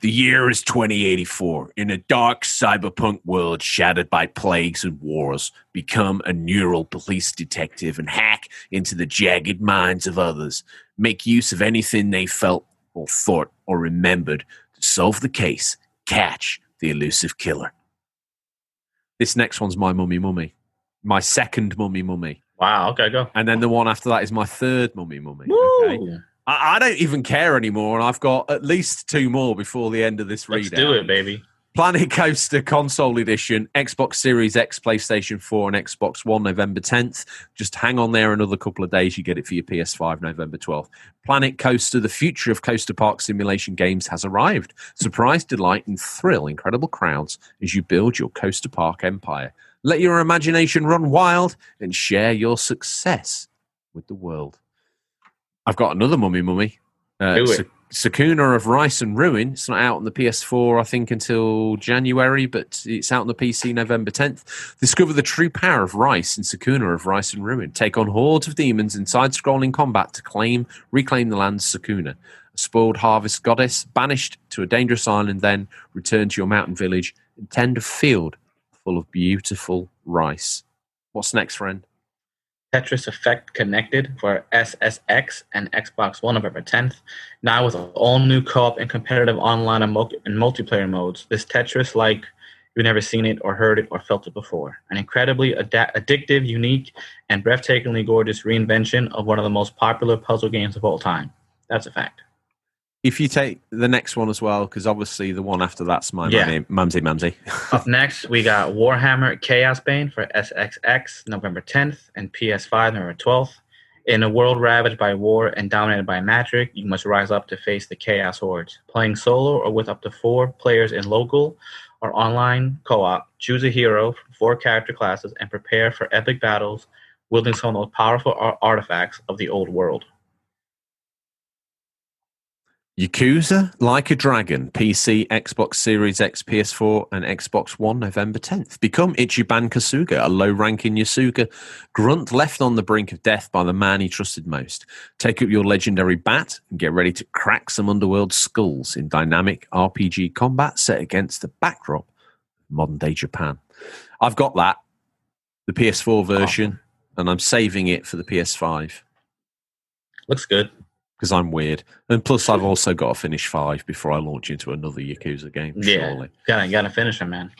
A: the year is 2084. In a dark cyberpunk world shattered by plagues and wars, become a neural police detective and hack into the jagged minds of others. Make use of anything they felt or thought or remembered to solve the case. Catch the elusive killer. This next one's my mummy mummy. My second mummy mummy.
B: Wow. Okay, go.
A: And then the one after that is my third mummy mummy.
B: Woo!
A: Okay. I, I don't even care anymore, and I've got at least two more before the end of this
B: Let's
A: readout.
B: do it, baby.
A: Planet Coaster Console Edition, Xbox Series X, PlayStation 4, and Xbox One, November 10th. Just hang on there another couple of days. You get it for your PS5, November 12th. Planet Coaster, the future of coaster park simulation games, has arrived. Surprise, delight, and thrill incredible crowds as you build your coaster park empire. Let your imagination run wild and share your success with the world. I've got another mummy mummy. Uh,
B: Do it.
A: Sa- Sakuna of Rice and Ruin. It's not out on the PS4, I think, until January, but it's out on the PC November 10th. Discover the true power of Rice and Sakuna of Rice and Ruin. Take on hordes of demons in side scrolling combat to claim, reclaim the land Sakuna. A spoiled harvest goddess, banished to a dangerous island, then return to your mountain village and tend a field full of beautiful rice. What's next, friend?
B: Tetris Effect Connected for SSX and Xbox One November 10th. Now with all new co-op and competitive online and, multi- and multiplayer modes, this Tetris like you've never seen it or heard it or felt it before. An incredibly ada- addictive, unique, and breathtakingly gorgeous reinvention of one of the most popular puzzle games of all time. That's a fact.
A: If you take the next one as well, because obviously the one after that's my
B: Yeah.
A: name, Mumsy Mumsy.
B: Up next, we got Warhammer Chaos Bane for SXX November 10th and PS5 November 12th. In a world ravaged by war and dominated by magic, you must rise up to face the Chaos Hordes. Playing solo or with up to four players in local or online co op, choose a hero from four character classes and prepare for epic battles wielding some of the most powerful ar- artifacts of the old world.
A: Yakuza Like a Dragon, PC, Xbox Series X, PS4, and Xbox One, November 10th. Become Ichiban Kasuga, a low ranking Yakuza grunt left on the brink of death by the man he trusted most. Take up your legendary bat and get ready to crack some underworld skulls in dynamic RPG combat set against the backdrop of modern day Japan. I've got that, the PS4 version, and I'm saving it for the PS5
B: Looks good.
A: Because I'm weird. And plus, I've also got to finish five before I launch into another Yakuza game.
B: Yeah.
A: Surely.
B: Gotta gotta finish them, man.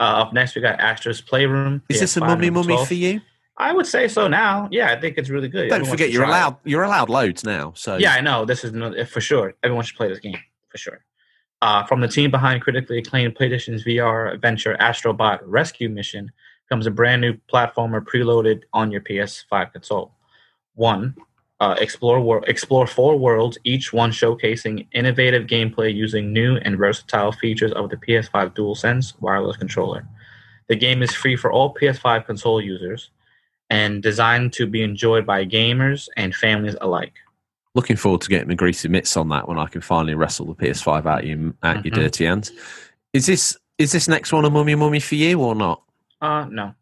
B: Uh, up next, we got Astro's Playroom.
A: Is this a
B: PS5
A: mummy mummy
B: 12.
A: for you?
B: I would say so now. Yeah, I think it's really good.
A: Don't
B: Everyone
A: forget, you're
B: try it.
A: allowed. You're allowed loads now. So
B: Yeah, I know. This is no, for sure. Everyone should play this game for sure. Uh, from the team behind critically acclaimed PlayStation's VR adventure Astrobot Rescue Mission comes a brand new platformer preloaded on your PS5 console. One, uh, explore wor- explore four worlds, each one showcasing innovative gameplay using new and versatile features of the PS5 DualSense wireless controller. The game is free for all PS5 console users and designed to be enjoyed by gamers and families alike.
A: looking forward to getting my greasy mitts on that when I can finally wrestle the PS5 out you at your
B: Mhm.
A: dirty hands. Is this is this next one a mummy mummy for you or not?
B: Uh, no.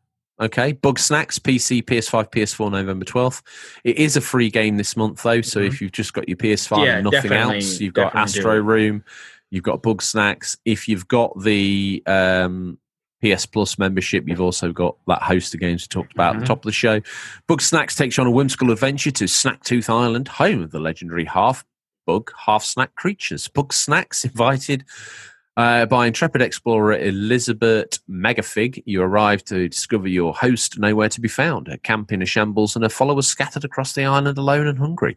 A: Okay, Bugsnax, PC, PS5, PS4, November 12th. It is a free game this month, though. So
B: Mhm.
A: if you've just got your PS5
B: Yeah,
A: and nothing else, you've got Astro. Room, you've got Bugsnax. If you've got the um, PS Plus membership, you've also got that host of games we talked about at
B: Mhm.
A: the top of the show. Bugsnax takes you on a whimsical adventure to Snacktooth Island, home of the legendary half bug, half snack creatures. Bugsnax invited uh, by intrepid explorer Elizabert Megafig, you arrive to discover your host nowhere to be found, a camp in a shambles, and her followers scattered across the island alone and hungry.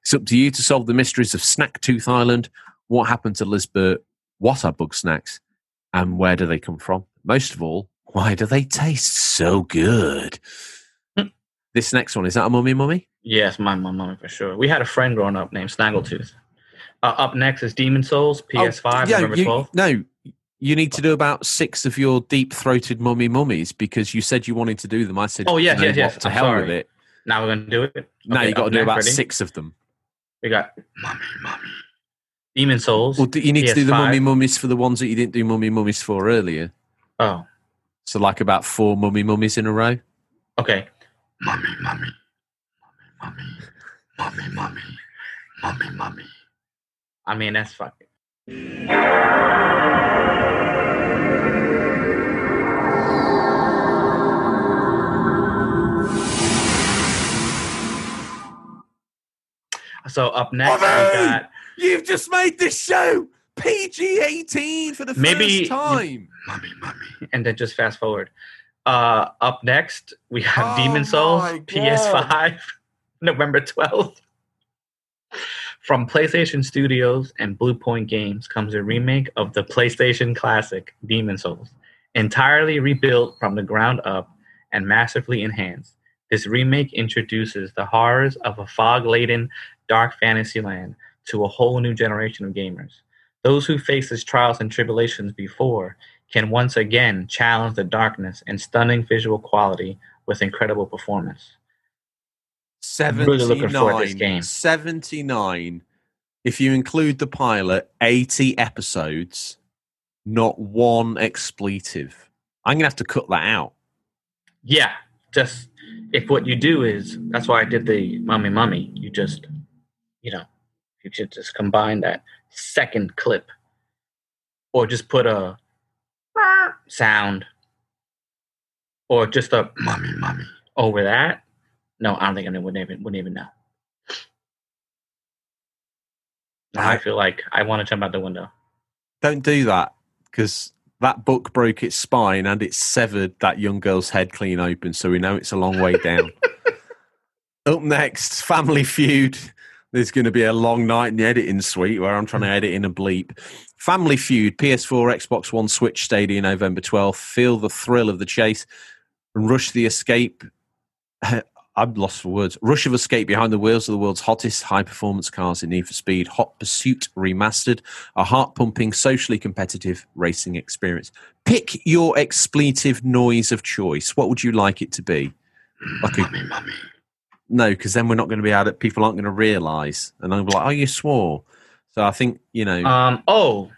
A: It's up to you to solve the mysteries of Snacktooth Island. What happened to Lizbert? What are Bugsnax? And where do they come from? Most of all, why do they taste so good?
B: Hmm.
A: this next one, is that a mummy mummy?
B: Yes, my my mom for sure. We had a friend growing up named Snaggletooth. Uh, up next is Demon's Souls PS5
A: Oh, yeah,
B: November
A: you,
B: 12th.
A: No, you need to do about six of your deep throated mummy mummies because you said you wanted to do them. I said,
B: Oh, yeah,
A: "No,
B: yeah,
A: what, To
B: I'm
A: hell
B: sorry.
A: with it.
B: Now we're gonna do it.
A: Now
B: Okay,
A: you got to do about
B: ready?
A: six of them.
B: We got Mummy Mummy. Demon's Souls.
A: Well, do- you need to do the mummy mummies for the ones that you didn't do mummy mummies for earlier.
B: Oh,
A: So, like about four mummy mummies in a row.
B: okay. Mummy Mummy. Mummy Mummy. Mummy Mummy. Mummy Mummy. I mean that's fucking. So up next we got
A: You've just made this show PG 18 for the
B: Maybe-
A: first time.
B: Mummy, mummy. And then just fast forward. Uh, up next, we have
A: Oh
B: Demon's Souls. PS5, November 12th. From PlayStation Studios and Bluepoint Games comes a remake of the PlayStation classic Demon's Souls, entirely rebuilt from the ground up and massively enhanced. This remake introduces the horrors of a fog laden dark fantasy land to a whole new generation of gamers. Those who faced its trials and tribulations before can once again challenge the darkness and stunning visual quality with incredible performance. really looking forward to this
A: 79. 79. If you include the pilot, 80 episodes, not one expletive. I'm going to have to cut that out.
B: Yeah, just if what you do is that's why I did the mummy mummy. You just, you know, you should just combine that second clip, or just put a sound, or just a mummy mummy over that. No, I don't think anyone would even wouldn't even know. Now I
A: I-
B: feel like I want to jump out the window.
A: Don't do that because that book broke its spine and it severed that young girl's head clean open. So we know it's a long way down. Up next, Family Feud. There's going to be a long night in the editing suite where I'm trying to edit in a bleep. Family Feud, PS4, Xbox One, Switch Stadia, November 12th. Feel the thrill of the chase and rush the escape. I'm lost for words. Rush of escape behind the wheels of the world's hottest high performance cars in Need for Speed. Hot Pursuit Remastered a heart pumping, socially competitive racing experience. Pick your expletive noise of choice. What would you like it to be? Like a-
B: Mummy mummy.
A: no, because then we're not going to be to, people aren't going to realise. And I'm like, oh, you swore. So I think you know.
B: Um. Oh,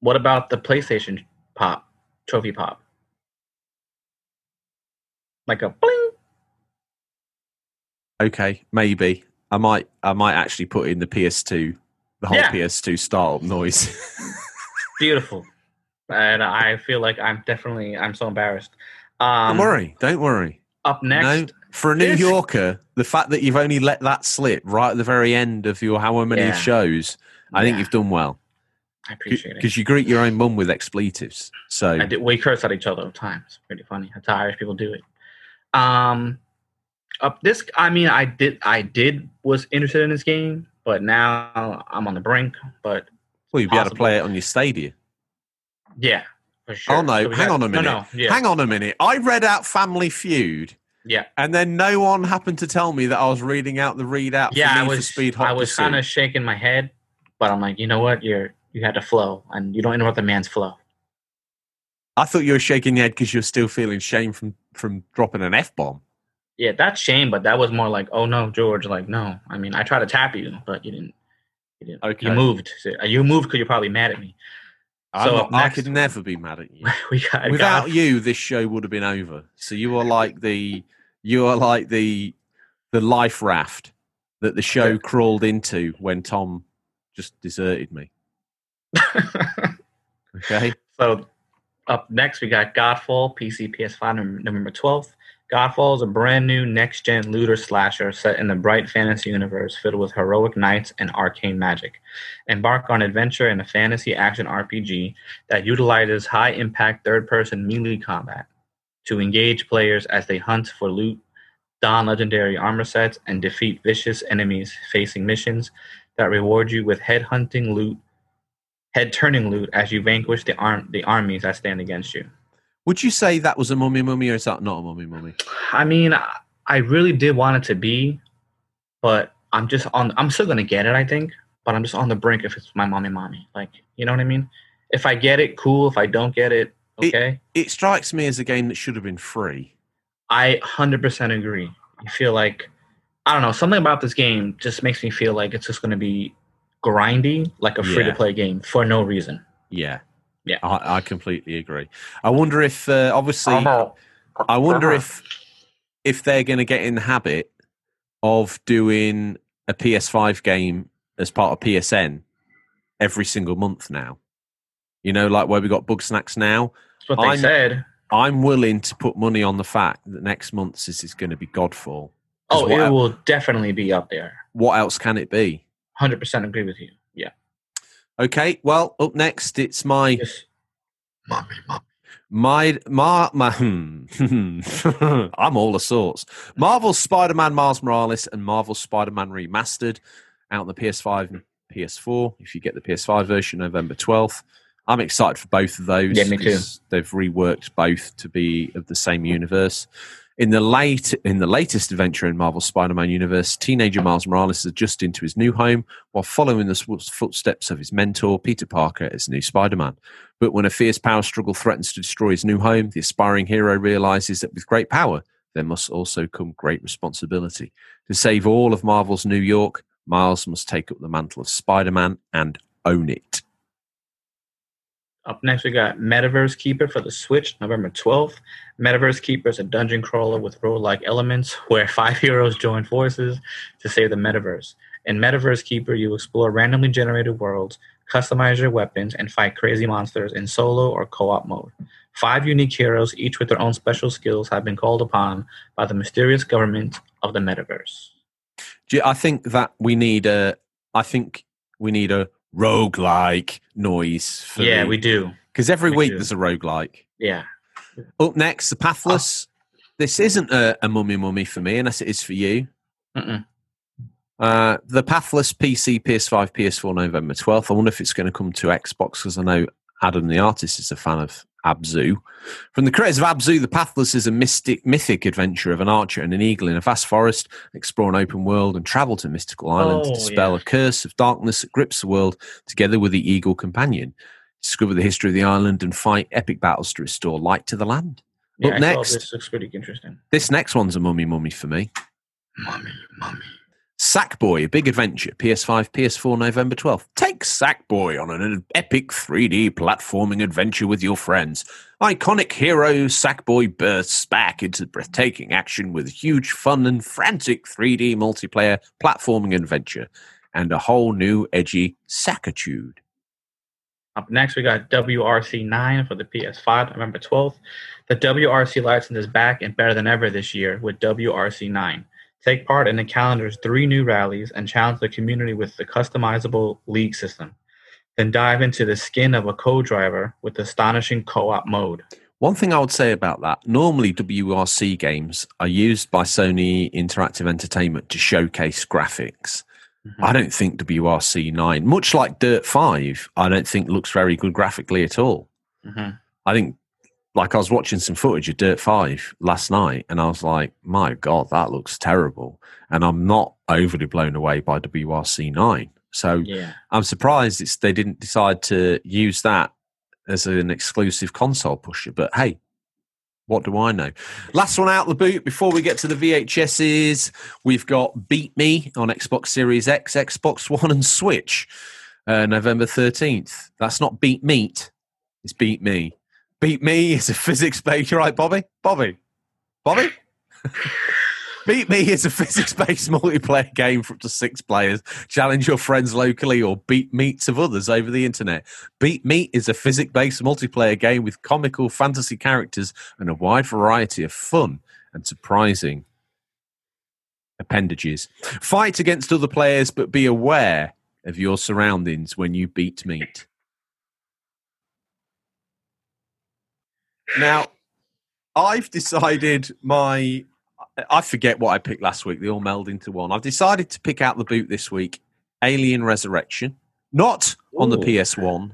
B: what about the PlayStation pop trophy pop? Like a bling.
A: Okay, maybe I might. I might actually put in the PS2, the whole
B: Yeah.
A: PS2 startup noise.
B: Beautiful. And I feel like I'm definitely I'm so embarrassed. Um, don't
A: worry. Don't worry.
B: Up next,
A: No, for a New
B: this-
A: Yorker, the fact that you've only let that slip right at the very end of your however many
B: Yeah.
A: shows, I think
B: Yeah,
A: you've done well
B: I appreciate it.
A: because you greet your own mum with expletives. So
B: I did, we curse at each other at times. pretty funny. That's how Irish people do it. Um, up this, I mean, I did, I did was interested in this game, but now I'm on the brink. But
A: well, you'd be able to play it on your Stadia.
B: yeah, for oh, sure.
A: Oh no!
B: So
A: hang
B: got-
A: on a minute.
B: No, no, yeah,
A: Hang on a minute. I read out Family Feud,
B: yeah,
A: and then no one happened to tell me that I was reading out the readout.
B: yeah.
A: for
B: I was,
A: Speed Hot
B: I was kind of shaking my head, but I'm like, you know what? You're you had to flow, and you don't interrupt the man's flow.
A: I thought you were shaking your head because you're still feeling shame from from dropping an f bomb.
B: Yeah, that's shame, but that was more like, oh no, George. Like, no. I mean, I tried to tap you, but you didn't. You didn't.
A: Okay.
B: You moved. So, uh, You moved because you're probably mad at me.
A: I'm
B: So
A: not- I could never be mad at you.
B: got
A: Without
B: God-
A: you, this show would have been over. So you are like the you are like the the life raft that the show
B: Yeah.
A: crawled into when Tom just deserted me. Okay.
B: so up next, we got Godfall, PC, PS5, number, November 12th. Godfall is a brand new next gen looter slasher set in the bright fantasy universe filled with heroic knights and arcane magic. Embark on adventure in a fantasy action RPG that utilizes high impact third person melee combat to engage players as they hunt for loot, don legendary armor sets, and defeat vicious enemies facing missions that reward you with head hunting loot head turning loot as you vanquish the arm the armies that stand against you.
A: Would you say that was a mummy mummy or is that not a mummy mummy?
B: I mean, I- really did want it to be, but I'm just on. I'm still gonna get it, I think, but I'm just on the brink if it's my mommy, mommy. Like, you know what I mean? If I get it, cool. If I don't get it,
A: It-
B: okay.
A: It strikes me as a game that should have been free.
B: I 100% agree. I feel like I don't know something about this game just makes me feel like it's just gonna be grindy, like a free to play game for no reason.
A: Yeah.
B: Yeah.
A: I, I completely agree. I wonder if uh, obviously. I wonder if if they're going to get in the habit of doing a PS5 game as part of PSN every single month now. You know, like where we got Bugsnax now.
B: That's what they
A: I'm-
B: said.
A: I'm willing to put money on the fact that next month this is going to be Godfall.
B: Oh, it
A: el-
B: will definitely be up there.
A: what else can it be?
B: 100% agree with you.
A: Okay, well, up next it's my
B: Just, mommy, mommy.
A: My, my, my, hmm. I'm all the sorts. Marvel Spider-Man Miles Morales and Marvel Spider-Man Remastered out on the PS5 and PS4. If you get the PS5 version, November 12th. I'm excited for both of those.
B: Yeah, me too.
A: They've reworked both to be of the same universe. In the late, in the latest adventure in Marvel's Spider-Man universe, teenager Miles Morales is adjusting to his new home while following the footsteps of his mentor Peter Parker as new Spider-Man. But when a fierce power struggle threatens to destroy his new home, the aspiring hero realizes that with great power, there must also come great responsibility. To save all of Marvel's New York, Miles must take up the mantle of Spider Man and own it.
B: Up next, we got Metaverse Keeper for the Switch, November 12th. Metaverse Keeper is a dungeon crawler with roguelike elements where five heroes join forces to save the metaverse. In Metaverse Keeper, you explore randomly generated worlds, customize your weapons, and fight crazy monsters in solo or co-op mode. Five unique heroes, each with their own special skills, have been called upon by the mysterious government of the metaverse.
A: I think that we need a. I think we need a roguelike noise. For
B: yeah, we do.
A: because every
B: we
A: week
B: do.
A: there's a roguelike.
B: Yeah.
A: Up next, the Pathless. This isn't a, a mummy mummy for me, unless it is for you.
B: Mm-mm.
A: Uh, the Pathless PC, PS5, PS4, November 12th. I wonder if it's going to come to Xbox because I know Adam, the artist, is a fan of Abzu. From the creators of Abzu, The Pathless is a mystic, mythic adventure of an archer and an eagle in a vast forest, explore an open world, and travel to mystical islands
B: Oh,
A: to dispel
B: yeah.
A: a curse of darkness that grips the world together with the eagle companion. Discover the history of the island and fight epic battles to restore light to the land.
B: Yeah,
A: Up next.
B: This looks pretty interesting.
A: This next one's a mummy mummy for me.
B: Mummy mommy.
A: Sackboy, big adventure, PS5, PS4, November 12th. Take Sackboy on an epic 3D platforming adventure with your friends. Iconic hero Sackboy bursts back into breathtaking action with huge fun and frantic 3D multiplayer platforming adventure and a whole new edgy Sackitude.
B: Up next, we got WRC 9 for the PS5, November 12th. The WRC license is back and better than ever this year with WRC 9. Take part in the calendar's three new rallies and challenge the community with the customizable league system. Then dive into the skin of a co driver with astonishing co op mode.
A: One thing I would say about that normally WRC games are used by Sony Interactive Entertainment to showcase graphics. Mm-hmm. I don't think WRC 9, much like Dirt 5, I don't think looks very good graphically at all. Mm-hmm. I think like I was watching some footage of Dirt Five last night, and I was like, "My God, that looks terrible." And I'm not overly blown away by WRC Nine, so yeah. I'm surprised it's they didn't decide to use that as an exclusive console pusher. But hey, what do I know? Last one out the boot before we get to the VHSs, we've got Beat Me on Xbox Series X, Xbox One, and Switch, uh, November 13th. That's not Beat Meat, it's Beat Me. Beat Me is a physics based. You're right, Bobby? Bobby? Bobby? Beat Me is a physics based multiplayer game for up to six players. Challenge your friends locally or beat meets of others over the internet. Beat Me is a physics based multiplayer game with comical fantasy characters and a wide variety of fun and surprising appendages. Fight against other players, but be aware of your surroundings when you beat meat. Now, I've decided my. I forget what I picked last week. They all meld into one. I've decided to pick out the boot this week Alien Resurrection. Not on the PS1,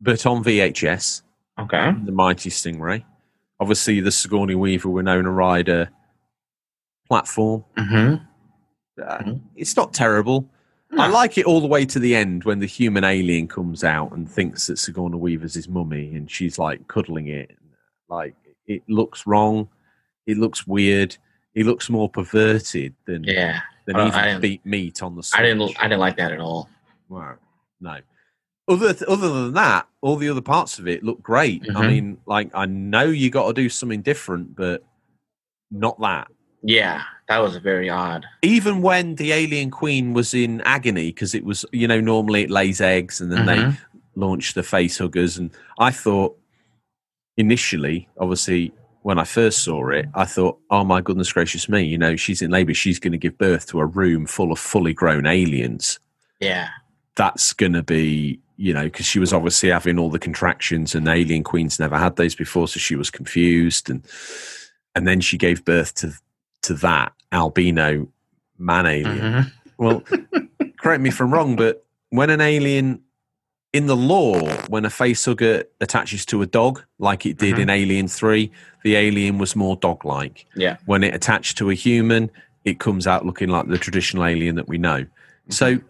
A: but on VHS.
B: Okay.
A: The Mighty Stingray. Obviously, the Sigourney Weaver Winona Ryder platform.
B: Mm-hmm.
A: Uh, mm-hmm. It's not terrible. No. I like it all the way to the end when the human alien comes out and thinks that Sigourney Weaver's his mummy and she's like cuddling it like it looks wrong. It looks weird. He looks more perverted than
B: yeah
A: than well, even beat meat on the. Switch.
B: I didn't. I didn't like that at all.
A: Wow. No. Other th- other than that, all the other parts of it look great. Mm-hmm. I mean, like I know you got to do something different, but not that.
B: Yeah, that was very odd.
A: Even when the alien queen was in agony, because it was, you know, normally it lays eggs and then mm-hmm. they launch the face huggers, and I thought initially, obviously, when I first saw it, I thought, oh my goodness gracious me, you know, she's in labor. She's going to give birth to a room full of fully grown aliens.
B: Yeah.
A: That's going to be, you know, because she was obviously having all the contractions and Alien Queen's never had those before. So she was confused. And, and then she gave birth to, to that albino man alien. Mm-hmm. Well, correct me if I'm wrong, but when an alien in the law, when a facehugger attaches to a dog, like it did mm-hmm. in Alien 3, the alien was more dog like.
B: Yeah.
A: When it attached to a human, it comes out looking like the traditional alien that we know. Mm-hmm. So,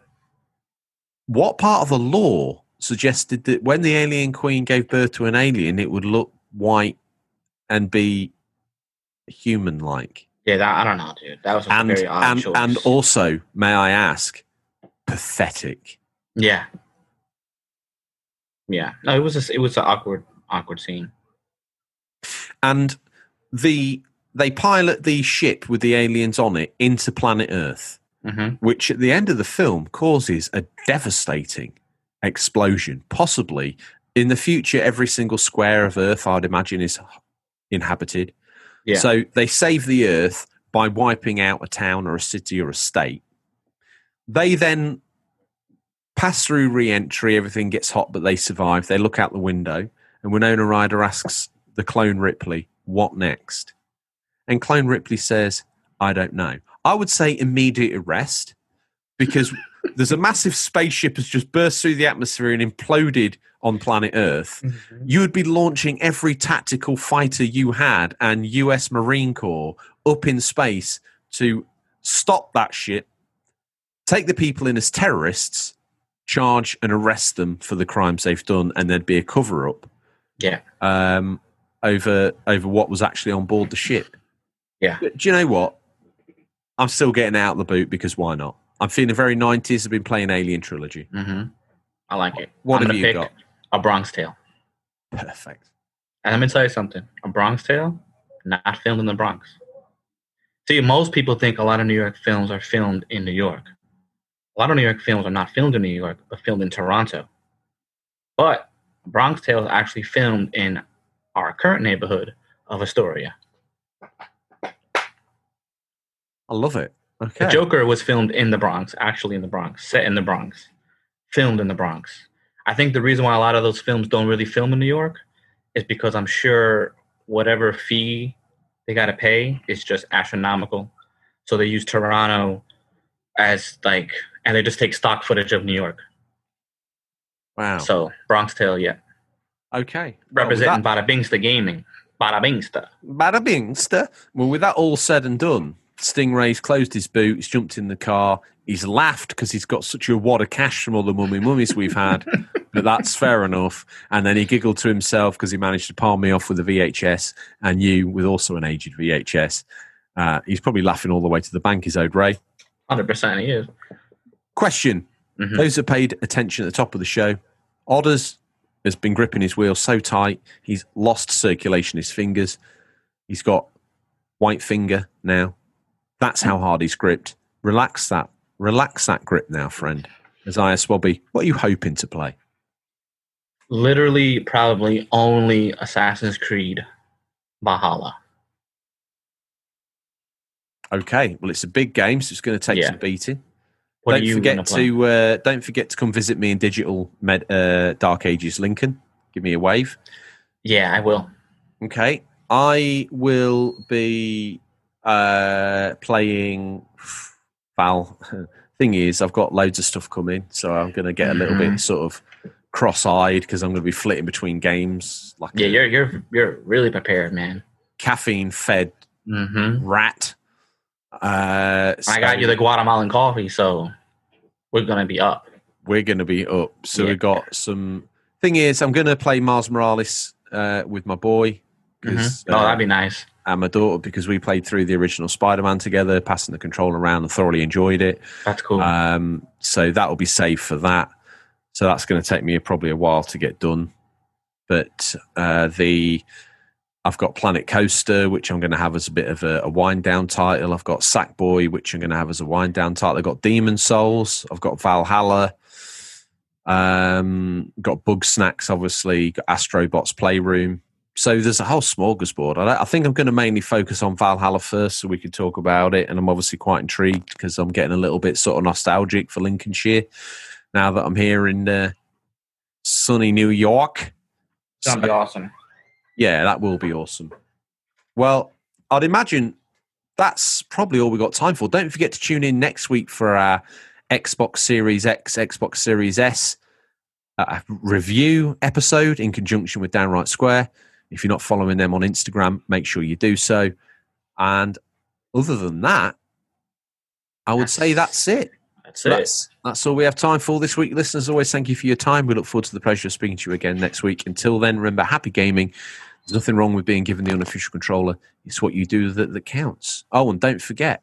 A: what part of the law suggested that when the alien queen gave birth to an alien, it would look white and be human like?
B: Yeah, that, I don't know, dude. That was and, very odd
A: and,
B: choice.
A: And also, may I ask, pathetic.
B: Yeah, yeah, no, it was a, it was an awkward awkward scene.
A: And the they pilot the ship with the aliens on it into planet Earth,
B: mm-hmm.
A: which at the end of the film causes a devastating explosion. Possibly in the future, every single square of Earth, I'd imagine, is inhabited. Yeah. So they save the Earth by wiping out a town or a city or a state. They then pass through re-entry, everything gets hot, but they survive. They look out the window, and Winona Ryder asks the clone Ripley, "What next?" And clone Ripley says, "I don't know." I would say immediate arrest because there's a massive spaceship has just burst through the atmosphere and imploded on planet Earth. Mm-hmm. You would be launching every tactical fighter you had and US Marine Corps up in space to stop that shit, take the people in as terrorists, charge and arrest them for the crimes they've done, and there'd be a cover up.
B: Yeah.
A: Um, over over what was actually on board the ship.
B: Yeah.
A: But do you know what? I'm still getting out the boot because why not? I'm feeling the very 90s. I've been playing Alien Trilogy.
B: hmm I like it.
A: What
B: I'm
A: have you
B: pick
A: got?
B: A Bronx Tale.
A: Perfect.
B: And let me tell you something. A Bronx Tale, not filmed in the Bronx. See, most people think a lot of New York films are filmed in New York. A lot of New York films are not filmed in New York, but filmed in Toronto. But Bronx Tale is actually filmed in our current neighborhood of Astoria.
A: I love it. Okay.
B: The Joker was filmed in the Bronx, actually in the Bronx, set in the Bronx, filmed in the Bronx. I think the reason why a lot of those films don't really film in New York is because I'm sure whatever fee they got to pay is just astronomical. So they use Toronto as like, and they just take stock footage of New York.
A: Wow.
B: So Bronx Tale, yeah,
A: okay. Well,
B: representing
A: that-
B: Bada Bingsta Gaming, Bada Bingsta.
A: Bada bingster. Well, with that all said and done, Stingray's closed his boot, he's jumped in the car, he's laughed because he's got such a wad of cash from all the mummy mummies we've had, but that's fair enough. And then he giggled to himself because he managed to palm me off with a VHS and you with also an aged VHS. Uh, he's probably laughing all the way to the bank, his owed Ray.
B: Hundred percent, he is.
A: Question
B: Mhm.
A: Those that paid attention at the top of the show, Odders has been gripping his wheel so tight, he's lost circulation in his fingers. He's got white finger now. That's how hard he's gripped. Relax that. Relax that grip now, friend. Isaiah Swabby, what are you hoping to play?
B: Literally, probably only Assassin's Creed Valhalla.
A: Okay, well, it's a big game, so it's going to take
B: Yeah.
A: some beating.
B: What
A: don't forget
B: gonna
A: uh, don't forget to come visit me in digital med, uh, Dark Ages Lincoln. Give me a wave.
B: Yeah, I will.
A: Okay. I will be uh, playing Val. Thing is, I've got loads of stuff coming, so I'm going to get a little
B: Mhm.
A: bit sort of cross-eyed because I'm going to be flitting between games like
B: Yeah,
A: a
B: you're you're you're really prepared, man.
A: caffeine-fed
B: Mm-hmm.
A: rat. Uh,
B: I got you the Guatemalan coffee, so we're gonna be up.
A: We're going to be up. So
B: Yeah.
A: we've got some. Thing is, I'm going to play Mars Morales uh, with my boy.
B: oh,
A: uh,
B: that'd be nice.
A: and my daughter because we played through the original Spider-Man together, passing the controller around and thoroughly enjoyed it.
B: That's cool.
A: Um, so that will be saved for that. So that's going to take me probably a while to get done. But uh, the I've got Planet Coaster, which I'm going to have as a bit of a, a wind down title. I've got Sackboy, which I'm going to have as a wind down title. I've got Demon Souls. I've got Valhalla. Um, got Bugsnax, obviously. Got Astrobot's Playroom. So there's a whole smorgasbord. I, I think I'm going to mainly focus on Valhalla first, so we can talk about it. And I'm obviously quite intrigued because I'm getting a little bit sort of nostalgic for Lincolnshire now that I'm here in uh, sunny New York.
B: That'd be awesome.
A: Yeah, that will be awesome. Well, I'd imagine that's probably all we've got time for. Don't forget to tune in next week for our Xbox Series X, Xbox Series S uh, review episode in conjunction with Downright Square. If you're not following them on Instagram, make sure you do so. And other than that, I would say that's it.
B: That's
A: So
B: it.
A: that's that's all we have time for this week. Listeners, always thank you for your time. We look forward to the pleasure of speaking to you again next week. Until then, remember, happy gaming. There's nothing wrong with being given the unofficial controller. It's what you do that, that counts. Oh, and don't forget,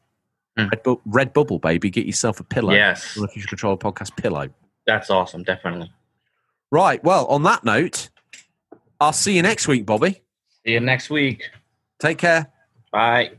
B: Mm.
A: Red, Bu- Red Bubble, baby. Get yourself a pillow.
B: Yes,
A: Unofficial controller podcast pillow.
B: that's awesome. Definitely.
A: Right. Well, on that note, I'll see you next week, Bobby.
B: See you next week.
A: Take care.
B: Bye.